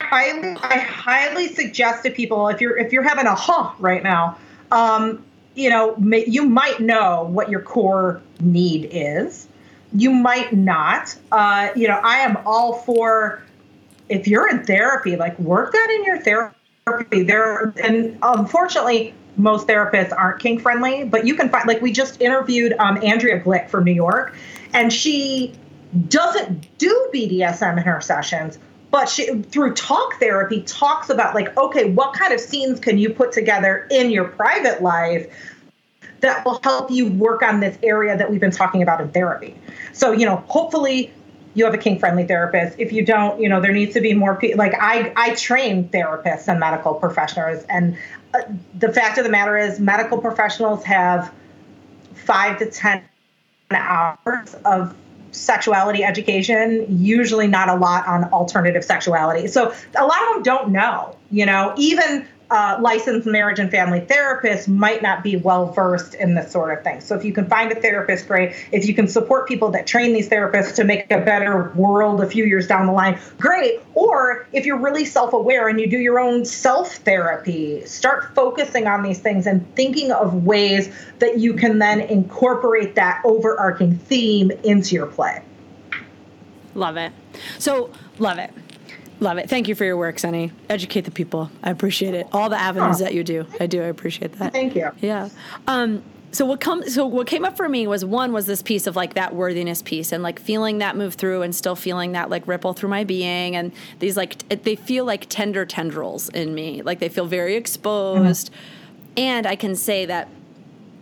highly, I highly suggest to people if you're if you're having a huh right now, um, you know, may, you might know what your core need is. You might not. Uh, you know, I am all for if you're in therapy, like work that in your therapy. There and unfortunately, most therapists aren't kink friendly, but you can find like we just interviewed um, Andrea Glick from New York, and she doesn't do BDSM in her sessions, but she through talk therapy talks about like, okay, what kind of scenes can you put together in your private life that will help you work on this area that we've been talking about in therapy. So, you know, hopefully you have a kink friendly therapist. If you don't, you know, there needs to be more people. Like I, I train therapists and medical professionals. And uh, the fact of the matter is medical professionals have five to 10 hours of sexuality education, usually not a lot on alternative sexuality. So a lot of them don't know, you know, even uh, licensed marriage and family therapists might not be well versed in this sort of thing. So if you can find a therapist, great. If you can support people that train these therapists to make a better world a few years down the line, great. Or if you're really self aware and you do your own self therapy, start focusing on these things and thinking of ways that you can then incorporate that overarching theme into your play. love it. So, love it. Love it. Thank you for your work, Sunny. Educate the people. I appreciate it. All the avenues that you do. I do. I appreciate that. Thank you. Yeah. Um, so what comes so what came up for me was one was this piece of like that worthiness piece and like feeling that move through and still feeling that like ripple through my being and these like t- they feel like tender tendrils in me like they feel very exposed and I can say that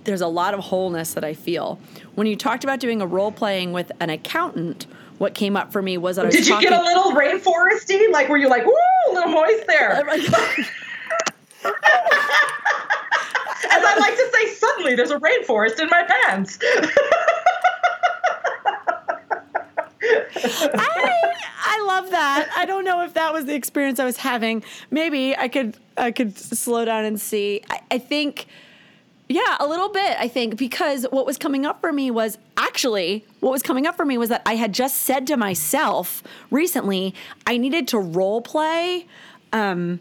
there's a lot of wholeness that I feel when you talked about doing a role playing with an accountant what came up for me was that I was Did you talking, get a little rainforesty? Like, were you like, woo, a little moist there? [LAUGHS] [LAUGHS] As I like to say, suddenly there's a rainforest in my pants. [LAUGHS] I, I love that. I don't know if that was the experience I was having. Maybe I could I could slow down and see. I, I think yeah, a little bit, I think, because what was coming up for me was actually what was coming up for me was that I had just said to myself recently I needed to role play um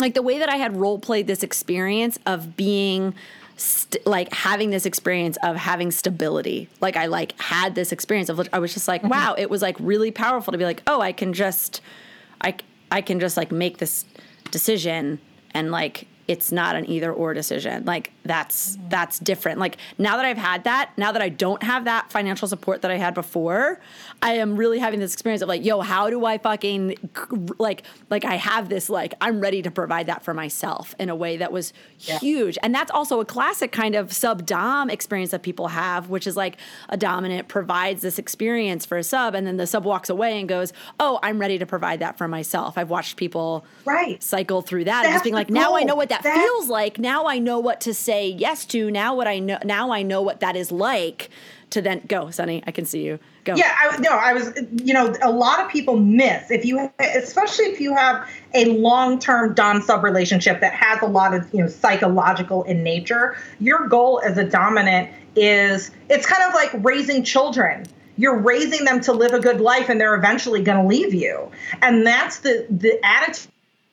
like the way that I had role played this experience of being st- like having this experience of having stability. Like I like had this experience of I was just like, wow, it was like really powerful to be like, oh, I can just I I can just like make this decision and like it's not an either or decision. Like that's that's different. Like now that I've had that, now that I don't have that financial support that I had before, I am really having this experience of like, yo, how do I fucking like like I have this like I'm ready to provide that for myself in a way that was Yeah. huge. And that's also a classic kind of sub dom experience that people have, which is like a dominant provides this experience for a sub and then the sub walks away and goes, "Oh, I'm ready to provide that for myself." I've watched people Right. cycle through that and That's just being like now i know what that That's- feels like now i know what to say yes to now what i know now i know what that is like to then go Sunny i can see you go Yeah, I, no, I was, you know, a lot of people miss if you, especially if you have a long-term dom sub relationship that has a lot of, you know, psychological in nature. Your goal as a dominant is, it's kind of like raising children. You're raising them to live a good life, and they're eventually going to leave you, and that's the the attitude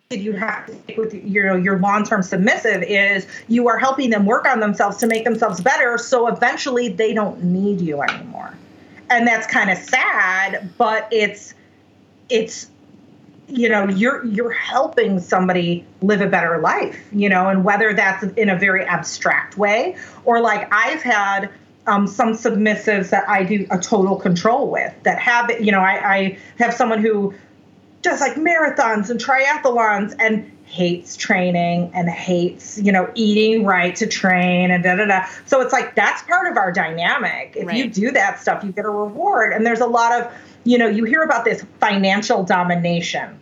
you have to take with you know your long-term submissive is you are helping them work on themselves to make themselves better so eventually they don't need you anymore. And that's kind of sad but it's it's you know you're you're helping somebody live a better life you know and whether that's in a very abstract way or like i've had um, some submissives that i do a total control with that have you know I, I have someone who does like marathons and triathlons and hates training and hates you know eating right to train and da da da. So it's like that's part of our dynamic. If you do that stuff you get a reward. And there's a lot of you know you hear about this financial domination.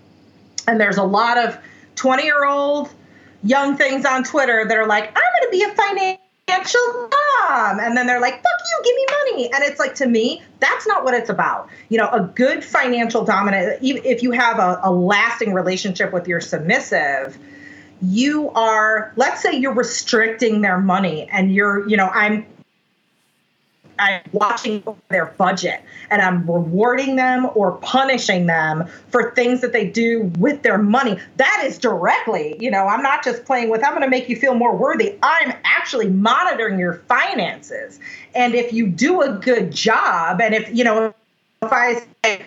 And there's a lot of 20 year old young things on twitter that are like i'm going to be a financial mom. And then they're like fuck you give me money. And it's like to me that's not what it's about. You know a good financial dominant if you have a, a lasting relationship with your submissive you are let's say you're restricting their money and you're you know i'm I'm watching their budget and I'm rewarding them or punishing them for things that they do with their money. That is directly, you know, I'm not just playing with, I'm going to make you feel more worthy. I'm actually monitoring your finances. And if you do a good job, and if, you know, if I say,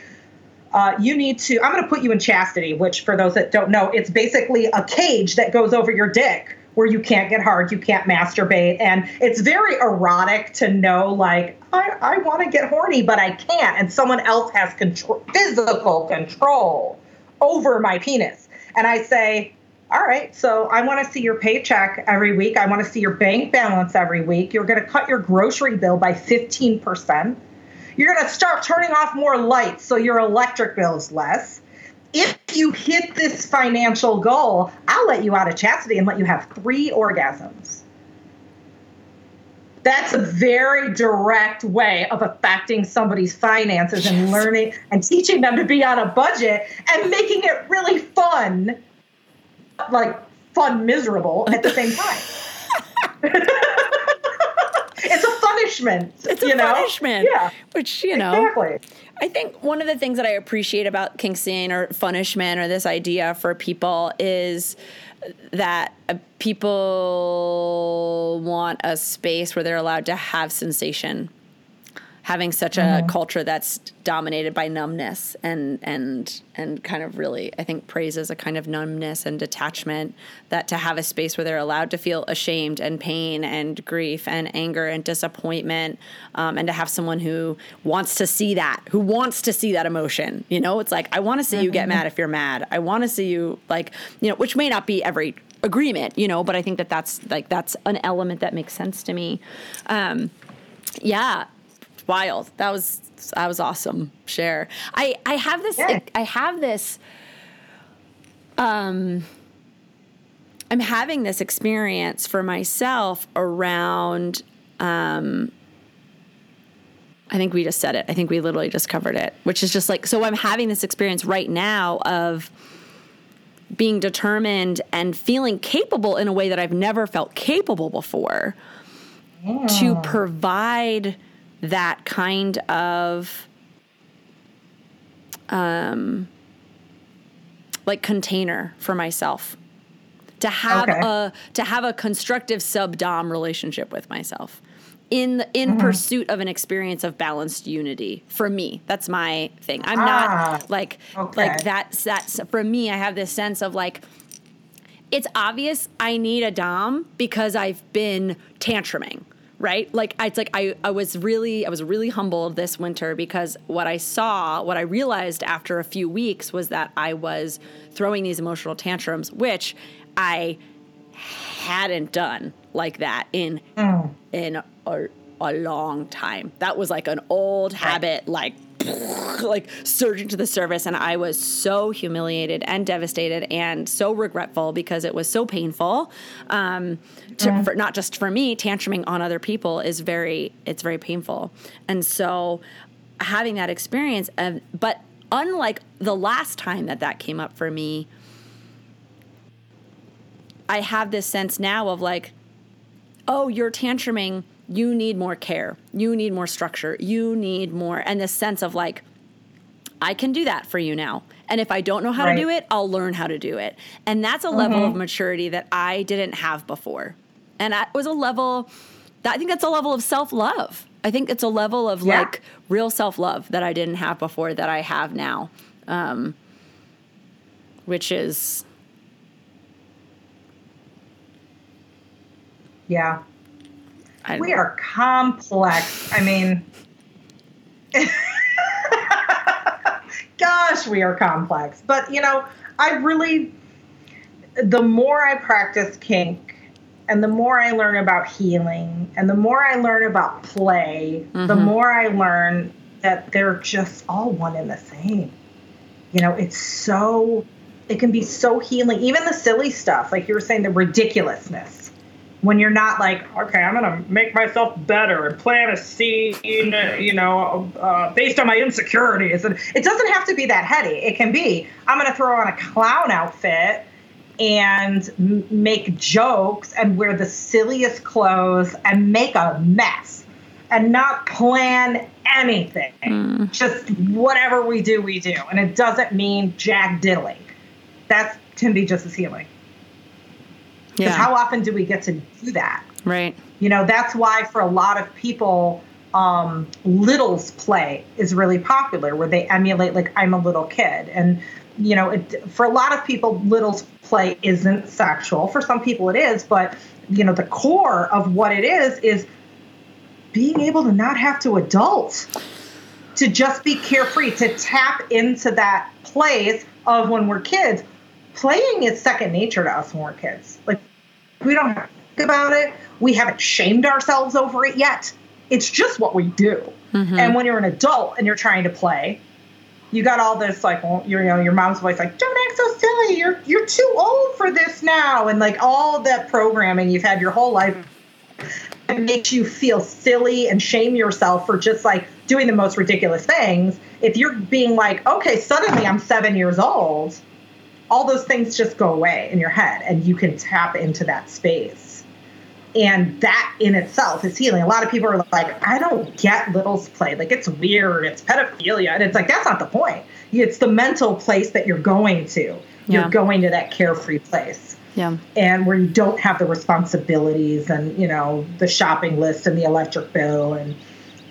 uh, you need to, I'm going to put you in chastity, which for those that don't know, it's basically a cage that goes over your dick where you can't get hard, you can't masturbate. And it's very erotic to know, like, I, I want to get horny, but I can't. And someone else has control, physical control over my penis. And I say, all right, so I want to see your paycheck every week. I want to see your bank balance every week. You're going to cut your grocery bill by 15%. You're going to start turning off more lights so your electric bill is less. If you hit this financial goal, I'll let you out of chastity and let you have three orgasms. That's a very direct way of affecting somebody's finances and learning and teaching them to be on a budget and making it really fun, like fun miserable at the same time. [LAUGHS] [LAUGHS] it's a punishment. it's a you know? punishment Yeah, which you know exactly. I think one of the things that I appreciate about kink scene or punishment or this idea for people is that uh, people want a space where they're allowed to have sensation. Having such a culture that's dominated by numbness and and and kind of really, I think praises a kind of numbness and detachment. That to have a space where they're allowed to feel ashamed and pain and grief and anger and disappointment, um, and to have someone who wants to see that, who wants to see that emotion. You know, it's like I want to see you get mad if you're mad. I want to see you like you know, which may not be every agreement, you know, but I think that that's like that's an element that makes sense to me. Um, yeah, wild. That was that was awesome. Share. I I have this Yeah. I have this um I'm having this experience for myself around um I think we just said it. I think we literally just covered it, which is just like so I'm having this experience right now of being determined and feeling capable in a way that I've never felt capable before to provide that kind of um like container for myself. To have Okay. a to have a constructive sub dom relationship with myself. In the, in pursuit of an experience of balanced unity for me. That's my thing. I'm Ah, not like okay. like that's that's for me i have this sense of like it's obvious I need a dom because I've been tantruming, right? Like it's like I, I was really I was really humbled this winter because what I saw, what I realized after a few weeks was that I was throwing these emotional tantrums, which I hadn't done like that in mm. in a, a long time. That was like an old habit, like [LAUGHS] like surging to the surface and I was so humiliated and devastated and so regretful because it was so painful. Um, to, for, not just for me, tantruming on other people is very it's very painful. And so having that experience of but unlike the last time that that came up for me, I have this sense now of like oh, you're tantruming, you need more care, you need more structure, you need more, and this sense of like, I can do that for you now. And if I don't know how Right. to do it, I'll learn how to do it. And that's a level of maturity that I didn't have before. And that was a level, that, I think that's a level of self love. I think it's a level of Yeah. like real self love that I didn't have before that I have now, um, which is, Yeah. I, We are complex. I mean, [LAUGHS] gosh, we are complex. But, you know, I really, the more I practice kink and the more I learn about healing and the more I learn about play, the mm-hmm. more I learn that they're just all one and the same. You know, it's so, it can be so healing. Even the silly stuff, like you were saying, the ridiculousness when you're not like, okay, I'm gonna make myself better and plan a scene, you know, uh, based on my insecurities. And it doesn't have to be that heady. It can be, I'm gonna throw on a clown outfit and m- make jokes and wear the silliest clothes and make a mess and not plan anything. Just whatever we do, we do. And it doesn't mean jack diddling. That can be just as healing. Because yeah, how often do we get to do that? right. You know, that's why for a lot of people, um, littles play is really popular, where they emulate like I'm a little kid, and you know, it, for a lot of people, littles play isn't sexual. For some people, it is, but you know, the core of what it is is being able to not have to adult, to just be carefree, to tap into that place of when we're kids. Playing is second nature to us when we're kids. Like we don't have to think about it. We haven't shamed ourselves over it yet. It's just what we do. Mm-hmm. And when you're an adult and you're trying to play, you got all this like, well, you know, your mom's voice like, "Don't act so silly. You're you're too old for this now," and like all that programming you've had your whole life it makes you feel silly and shame yourself for just like doing the most ridiculous things. If you're being like, okay, suddenly I'm seven years old, all those things just go away in your head and you can tap into that space. And that in itself is healing. A lot of people are like, I don't get littles play. Like, it's weird. It's pedophilia. And it's like, that's not the point. It's the mental place that you're going to. You're Yeah. going to that carefree place Yeah. and where you don't have the responsibilities and you know the shopping list and the electric bill and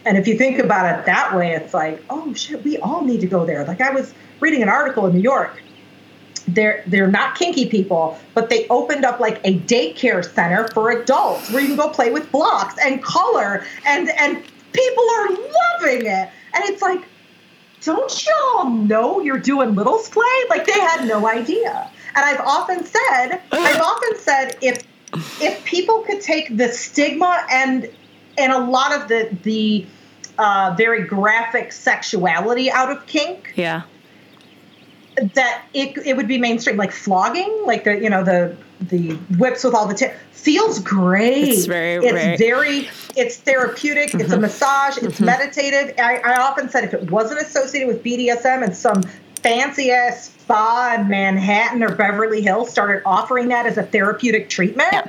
and if you think about it that way it's like oh shit we all need to go there like i was reading an article in new york they're they're not kinky people but they opened up like a daycare center for adults where you can go play with blocks and color and and people are loving it and it's like don't y'all know you're doing littles play? Like they had no idea. And I've often said, I've [GASPS] often said if if people could take the stigma and and a lot of the the uh, very graphic sexuality out of kink, Yeah. That it, it would be mainstream, like flogging, like the you know the the whips with all the t- feels great. It's very- it's very- very, it's therapeutic. It's a massage. It's meditative. I, I often said if it wasn't associated with BDSM and some fancy ass spa in Manhattan or Beverly Hills started offering that as a therapeutic treatment. Yeah.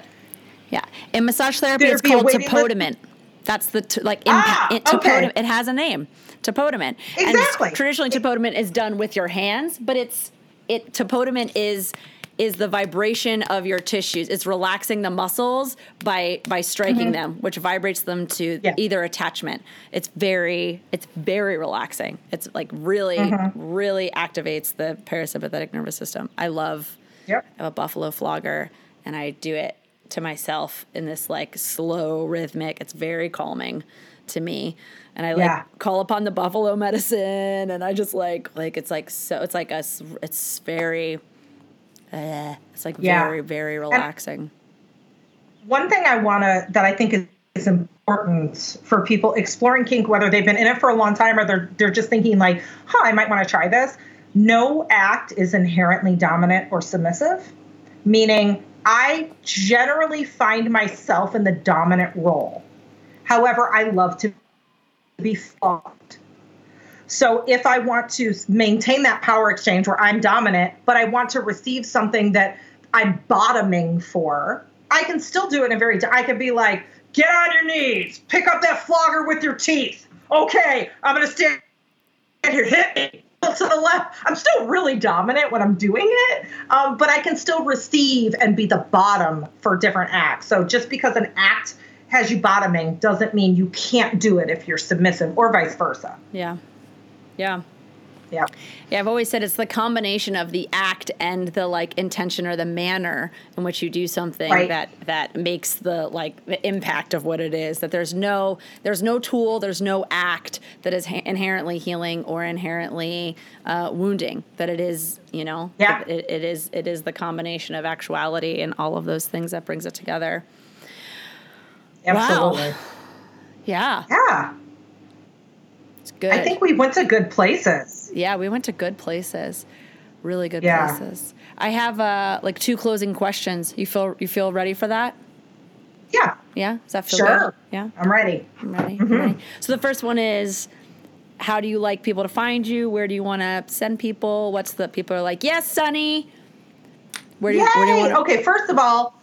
Yeah. In massage therapy, There'd it's called waiting. That's the t- like Ah, impact. it, okay. it has a name. Tapotement. Exactly. And traditionally, tapotement is done with your hands, but it's it. Tapotement is is the vibration of your tissues. It's relaxing the muscles by by striking them, which vibrates them to Mm-hmm. Yeah. either attachment. It's very it's very relaxing. It's like really Mm-hmm. really activates the parasympathetic nervous system. I love Yep. I have a buffalo flogger and I do it to myself in this like slow rhythmic. It's very calming to me. And I like Yeah. call upon the buffalo medicine and I just like like it's like so it's like a s- it's very uh, it's like Yeah. very very relaxing. one thing I want to that I think is, is important for people exploring kink, whether they've been in it for a long time or they're they're just thinking like, "Huh, I might want to try this." No act is inherently dominant or submissive, meaning I generally find myself in the dominant role. However, I love to be flogged. So if I want to maintain that power exchange where I'm dominant, but I want to receive something that I'm bottoming for, I can still do it in a very, I could be like, get on your knees, pick up that flogger with your teeth. Okay, I'm going to stand here, hit me to the left. I'm still really dominant when I'm doing it, um, but I can still receive and be the bottom for different acts. So just because an act has you bottoming doesn't mean you can't do it if you're submissive or vice versa. Yeah. Yeah. Yeah. Yeah, I've always said it's the combination of the act and the like intention or the manner in which you do something Right. that that makes the like the impact of what it is. That there's no there's no tool, there's no act that is ha- inherently healing or inherently uh, wounding. That it is, you know, Yeah. it, it is it is the combination of actuality and all of those things that brings it together. Absolutely. [SIGHS] Yeah, Yeah. it's good. I think we went to good places. Yeah, we went to good places, really good Yeah. places. I have uh, like two closing questions. You feel you feel ready for that? Yeah. Yeah, does that feel Sure. good? Yeah, I'm ready. I'm ready. I'm ready. So the first one is, how do you like people to find you? Where do you want to send people? What's the people are like? Yes, Sunny. Where do you, where do you want to? Okay, first of all,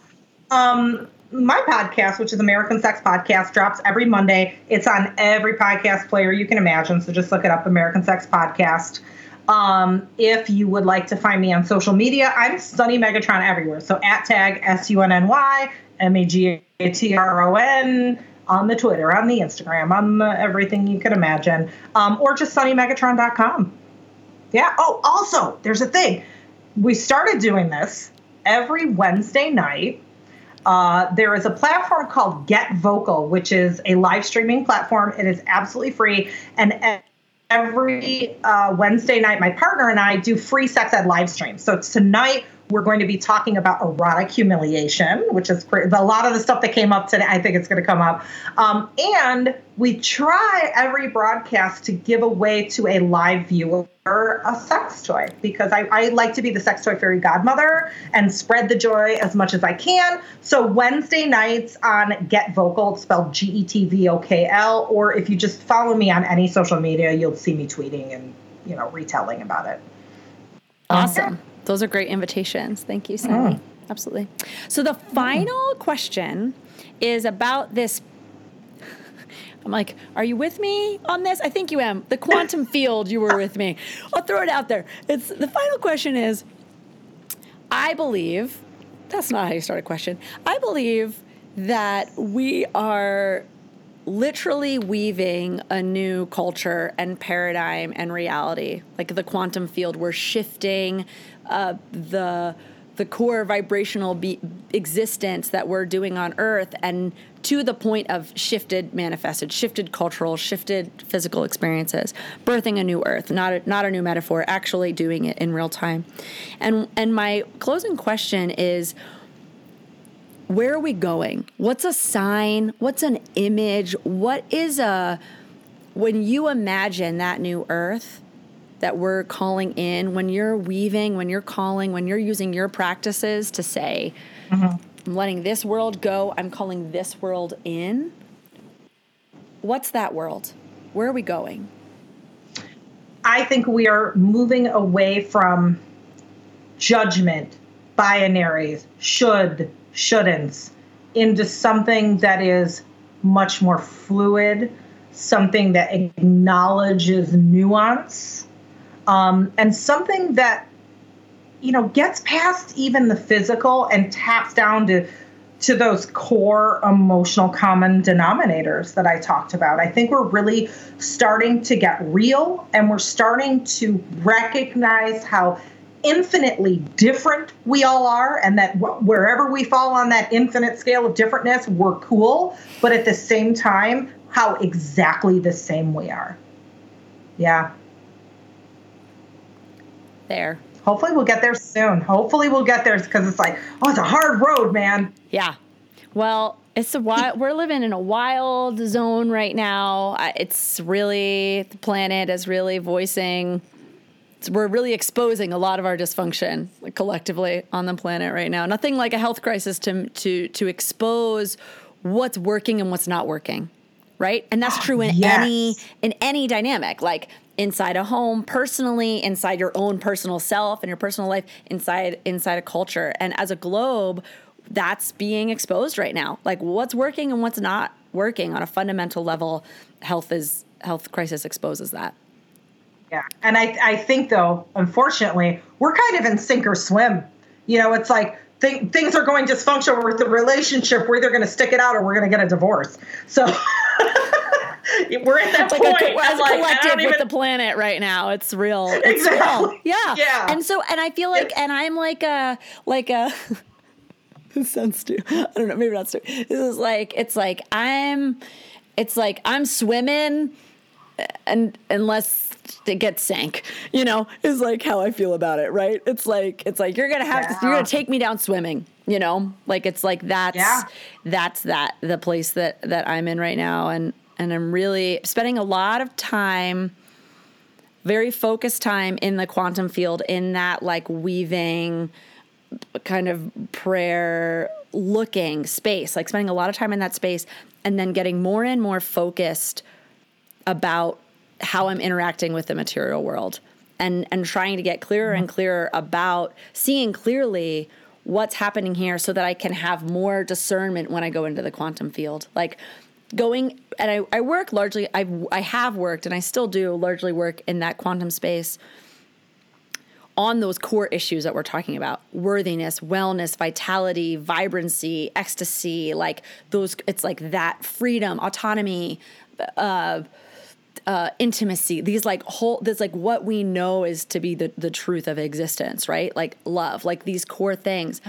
um, my podcast, which is American Sex Podcast, drops every Monday. It's on every podcast player you can imagine. So just look it up, American Sex Podcast. Um, if you would like to find me on social media, I'm Sunny Megatron everywhere. So at tag S U N N Y M A G A T R O N on the Twitter, on the Instagram, on the everything you can imagine, um, or just sunnymegatron.com. Yeah. Oh, also, there's a thing. We started doing this every Wednesday night. Uh, there is a platform called Get Vokl, which is a live streaming platform. It is absolutely free. And every uh, Wednesday night, my partner and I do free sex ed live streams. So tonight, we're going to be talking about erotic humiliation, which is a lot of the stuff that came up today. I think it's going to come up. Um, and we try every broadcast to give away to a live viewer a sex toy because I, I like to be the sex toy fairy godmother and spread the joy as much as I can. So Wednesday nights on Get Vokl, spelled G E T V O K L, or if you just follow me on any social media, you'll see me tweeting and you know retelling about it. Awesome. Those are great invitations. Thank you, Sunny. Oh. Absolutely. So the final question is about this. [LAUGHS] I'm like, are you with me on this? I think you am. The quantum [LAUGHS] field, you were with me. I'll throw it out there. It's the final question is I believe that's not how you start a question. I believe that we are literally weaving a new culture and paradigm and reality like the quantum field we're shifting uh, the the core vibrational be- existence that we're doing on earth and to the point of shifted manifested shifted cultural shifted physical experiences birthing a new earth not a, not a new metaphor actually doing it in real time and and my closing question is where are we going? What's a sign? What's an image? What is a when you imagine that new earth that we're calling in, when you're weaving, when you're calling, when you're using your practices to say, I'm letting this world go, I'm calling this world in. What's that world? Where are we going? I think we are moving away from judgment, binaries, should, shouldn'ts, into something that is much more fluid, something that acknowledges nuance, um, and something that you know gets past even the physical and taps down to to those core emotional common denominators that I talked about. I think we're really starting to get real and we're starting to recognize how infinitely different we all are and that wherever we fall on that infinite scale of differentness, we're cool, but at the same time, how exactly the same we are. Yeah. There. Hopefully we'll get there soon. Hopefully we'll get there because it's like, oh, it's a hard road, man. Yeah. Well, it's a wild, [LAUGHS] we're living in a wild zone right now. It's really, the planet is really voicing, it's- we're really exposing a lot of our dysfunction collectively on the planet right now. Nothing like a health crisis to, to, to expose what's working and what's not working. Right. And that's ah, true in Yes. any, in any dynamic, like inside a home, personally, inside your own personal self and your personal life, inside, inside a culture. And as a globe, that's being exposed right now. Like what's working and what's not working on a fundamental level. Health is health crisis exposes that. Yeah. And I, I think, though, unfortunately, we're kind of in sink or swim. You know, it's like th- things are going dysfunctional with the relationship. We're either going to stick it out or we're going to get a divorce. So [LAUGHS] we're at that like point. a, as like, collective don't with the planet right now. It's real. It's Exactly. real. Yeah. Yeah. And so, and I feel like, and I'm like a, like a, [LAUGHS] this sounds stupid. I don't know. Maybe not stupid. This is like, it's like I'm, it's like I'm swimming uh, and unless it gets sank, you know, is like how I feel about it, right? It's like it's like you're gonna have to you're gonna take me down swimming, you know? Like it's like that's Yeah. that's that the place that that I'm in right now and and I'm really spending a lot of time very focused time in the quantum field in that like weaving kind of prayer looking space, like spending a lot of time in that space and then getting more and more focused about how I'm interacting with the material world and and trying to get clearer and clearer about seeing clearly what's happening here so that I can have more discernment when I go into the quantum field. Like going and I, I work largely I I have worked and I still do largely work in that quantum space on those core issues that we're talking about worthiness wellness vitality vibrancy ecstasy like those it's like that freedom autonomy uh uh, intimacy, these like whole, this like what we know is to be the, the truth of existence, right? Like love, like these core things.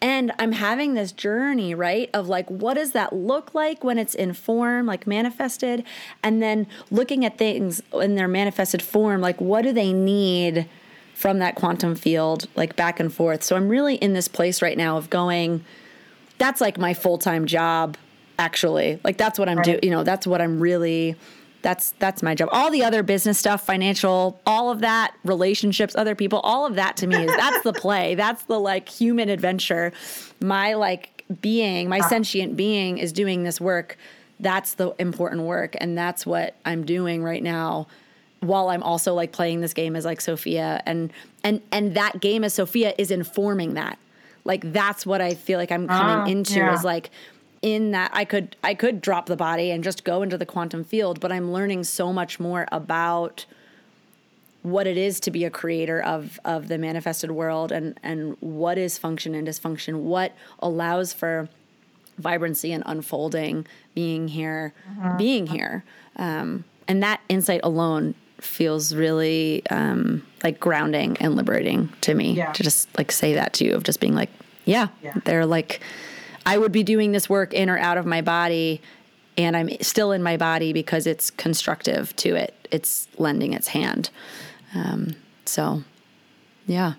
And I'm having this journey, right? Of like, what does that look like when it's in form, like manifested? And then looking at things in their manifested form, like, what do they need from that quantum field, like back and forth? So I'm really in this place right now of going, that's like my full time job, actually. Like, that's what I'm doing, you know, that's what I'm really that's that's my job. All the other business stuff financial all of that relationships other people all of that to me is that's the play. [LAUGHS] That's the like human adventure. My like being my sentient being is doing this work. That's the important work and that's what i'm doing right now while i'm also like playing this game as like sophia. And and and that game as sophia is informing that. Like that's what i feel like i'm coming Ah, into yeah. is like in that I could I could drop the body and just go into the quantum field, but I'm learning so much more about what it is to be a creator of of the manifested world and and what is function and dysfunction, what allows for vibrancy and unfolding being here being here um, and that insight alone feels really um, like grounding and liberating to me Yeah. to just like say that to you of just being like yeah, Yeah. they're like i would be doing this work in or out of my body and i'm still in my body because it's constructive to it it's lending its hand um, so yeah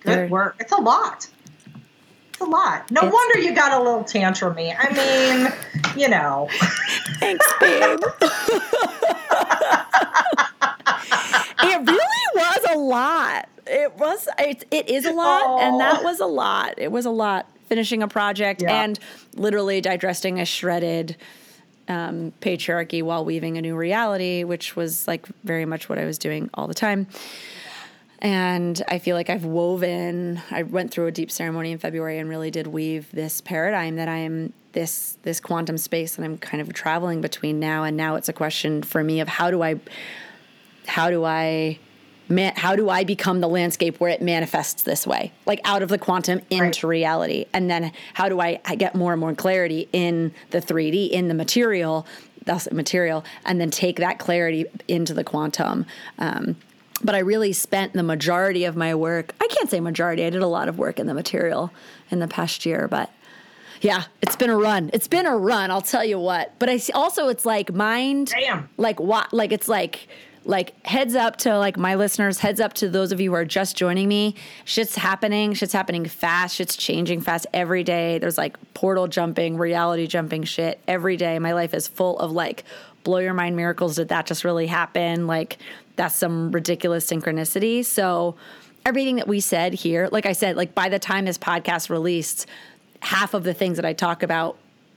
Good work. It's a lot. It's a lot. No wonder you got a little tantrumy. I mean, you know. [LAUGHS] Thanks, babe. it really was a lot. It was. It, it is a lot, and that Oh. was a lot. It was a lot. Finishing a project Yeah. and literally digesting a shredded um, patriarchy while weaving a new reality, which was like very much what I was doing all the time. And I feel like I've woven. I went through a deep ceremony in February and really did weave this paradigm that I am this this quantum space that I'm kind of traveling between now and now. It's a question for me of how do I how do I man, how do I become the landscape where it manifests this way, like out of the quantum into reality, and then how do I, I get more and more clarity in the 3D in the material, thus material, and then take that clarity into the quantum. Um, but I really spent the majority of my work. I can't say majority. I did a lot of work in the material in the past year, but yeah, it's been a run. It's been a run. I'll tell you what. But I see also it's like mind. Damn. Like what? Like it's like like heads up to like my listeners. Heads up to those of you who are just joining me. Shit's happening. Shit's happening fast. Shit's changing fast every day. There's like portal jumping, reality jumping shit every day. My life is full of like blow your mind miracles. Did that just really happen? Like that's some ridiculous synchronicity. So everything that we said here, like I said, like by the time this podcast released, half of the things that I talk about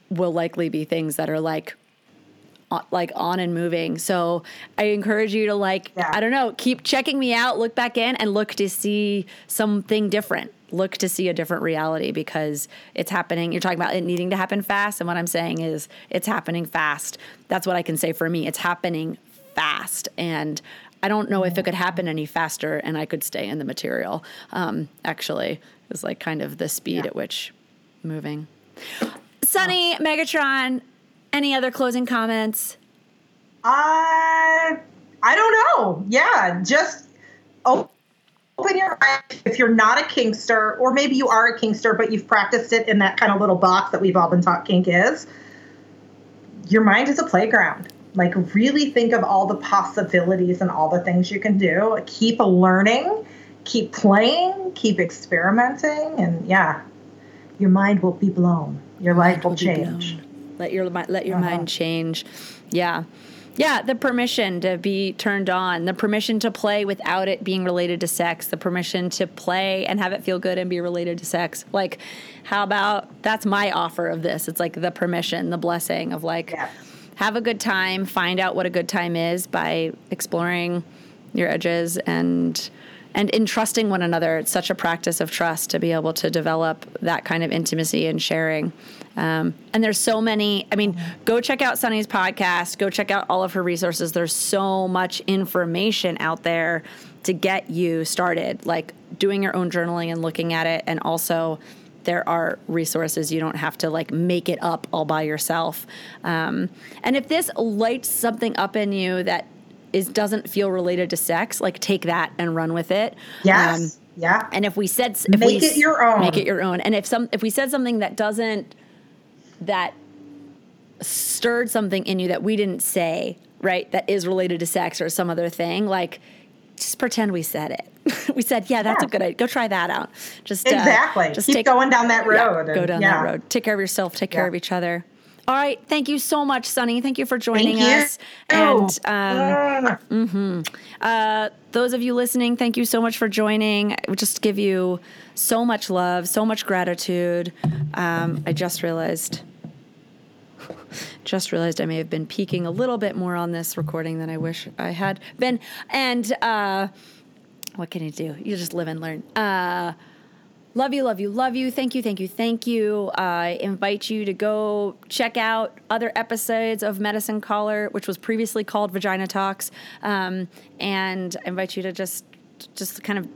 will likely be things that are like like on and moving. So I encourage you to like Yeah. I don't know, keep checking me out, look back in and look to see something different. Look to see a different reality because it's happening. You're talking about it needing to happen fast and what I'm saying is it's happening fast. That's what I can say for me. It's happening fast and I don't know if it could happen any faster and I could stay in the material. Um, actually, is like kind of the speed Yeah. at which moving. Sunny, Megatron, any other closing comments? Uh, I don't know. Yeah, just open your eyes. If you're not a kinkster, or maybe you are a kinkster, but you've practiced it in that kind of little box that we've all been taught kink is, your mind is a playground. Like, really think of all the possibilities and all the things you can do. Keep learning, keep playing, keep experimenting, and yeah, your mind will be blown. Your life will Will change. Let your let your Uh-huh. mind change. Yeah. Yeah, the permission to be turned on, the permission to play without it being related to sex, the permission to play and have it feel good and be related to sex. Like, how about that's my offer of this? It's like the permission, the blessing of like, Yes. have a good time, find out what a good time is by exploring your edges and and in trusting one another. It's such a practice of trust to be able to develop that kind of intimacy and sharing. Um, and there's so many. I mean, go check out Sunny's podcast. Go check out all of her resources. There's so much information out there to get you started, like doing your own journaling and looking at it, and also there are resources you don't have to like make it up all by yourself um, and if this lights something up in you that is doesn't feel related to sex like take that and run with it Yes. Um, yeah. and if we said if Make we it your own. make it your own and if some if we said something that doesn't that stirred something in you that we didn't say right that is related to sex or some other thing like just pretend we said it [LAUGHS] we said yeah that's Yeah. a good idea go try that out just uh, Exactly. just Keep take going down that yeah, road. go and- down yeah. that road take care of yourself take care Yeah. of each other all right thank you so much sunny thank you for joining Thank you. us and um, Mm. uh, those of you listening, thank you so much for joining. I would just give you so much love, so much gratitude. Um, I just realized, just realized I may have been peaking a little bit more on this recording than I wish I had been. And uh, what can you do? You just live and learn. Uh, Love you, love you, love you. Thank you, thank you, thank you. I invite you to go check out other episodes of Medicine Caller, which was previously called Vagina Talks, um, and I invite you to just just kind of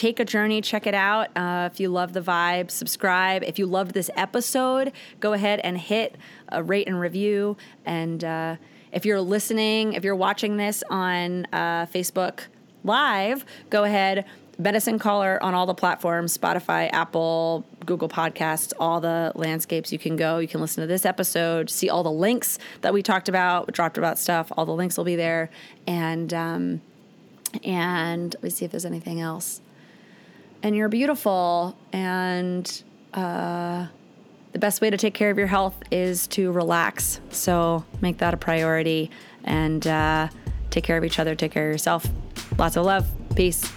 take a journey, check it out. Uh, if you love the vibe, subscribe. If you loved this episode, go ahead and hit a rate and review. And uh, if you're listening, if you're watching this on uh, Facebook Live, go ahead. Medicine Caller on all the platforms Spotify, Apple, Google Podcasts, all the landscapes you can go. You can listen to this episode, see all the links that we talked about, dropped about stuff. All the links will be there. And, um, and let me see if there's anything else. And you're beautiful and uh, the best way to take care of your health is to relax. So make that a priority and uh, take care of each other, take care of yourself. Lots of love. Peace.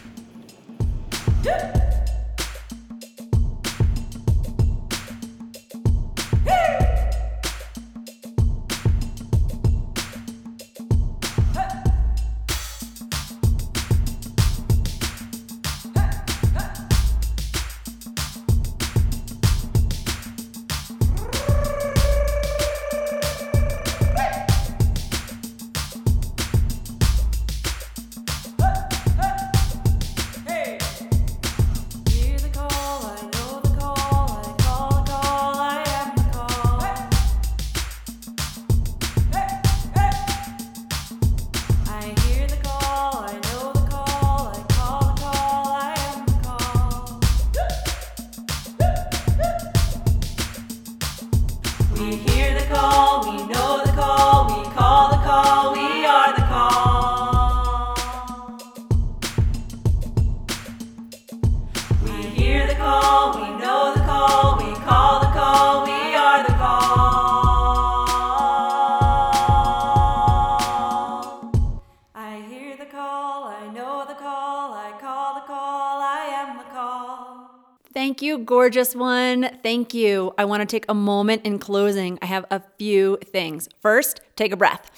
Gorgeous one. Thank you. I want to take a moment in closing. I have a few things. First, take a breath.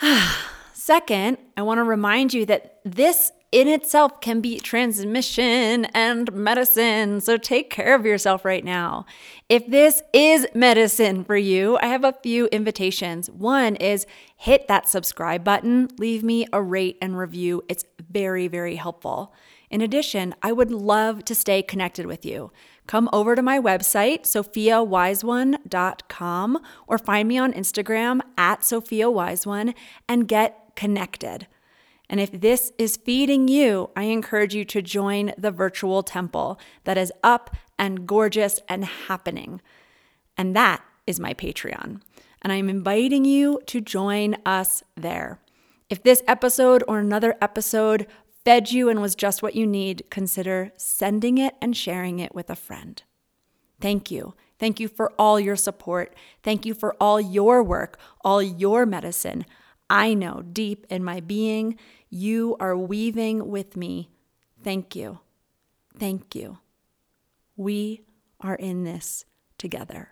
[SIGHS] Second, I want to remind you that this in itself can be transmission and medicine. So take care of yourself right now. If this is medicine for you, I have a few invitations. One is hit that subscribe button, leave me a rate and review. It's very, very helpful. In addition, I would love to stay connected with you. Come over to my website, sophiawiseone.com, or find me on Instagram at sophiawiseone and get connected. And if this is feeding you, I encourage you to join the virtual temple that is up and gorgeous and happening. And that is my Patreon. And I'm inviting you to join us there. If this episode or another episode fed you and was just what you need, consider sending it and sharing it with a friend. Thank you. Thank you for all your support. Thank you for all your work, all your medicine. I know deep in my being, you are weaving with me. Thank you. Thank you. We are in this together.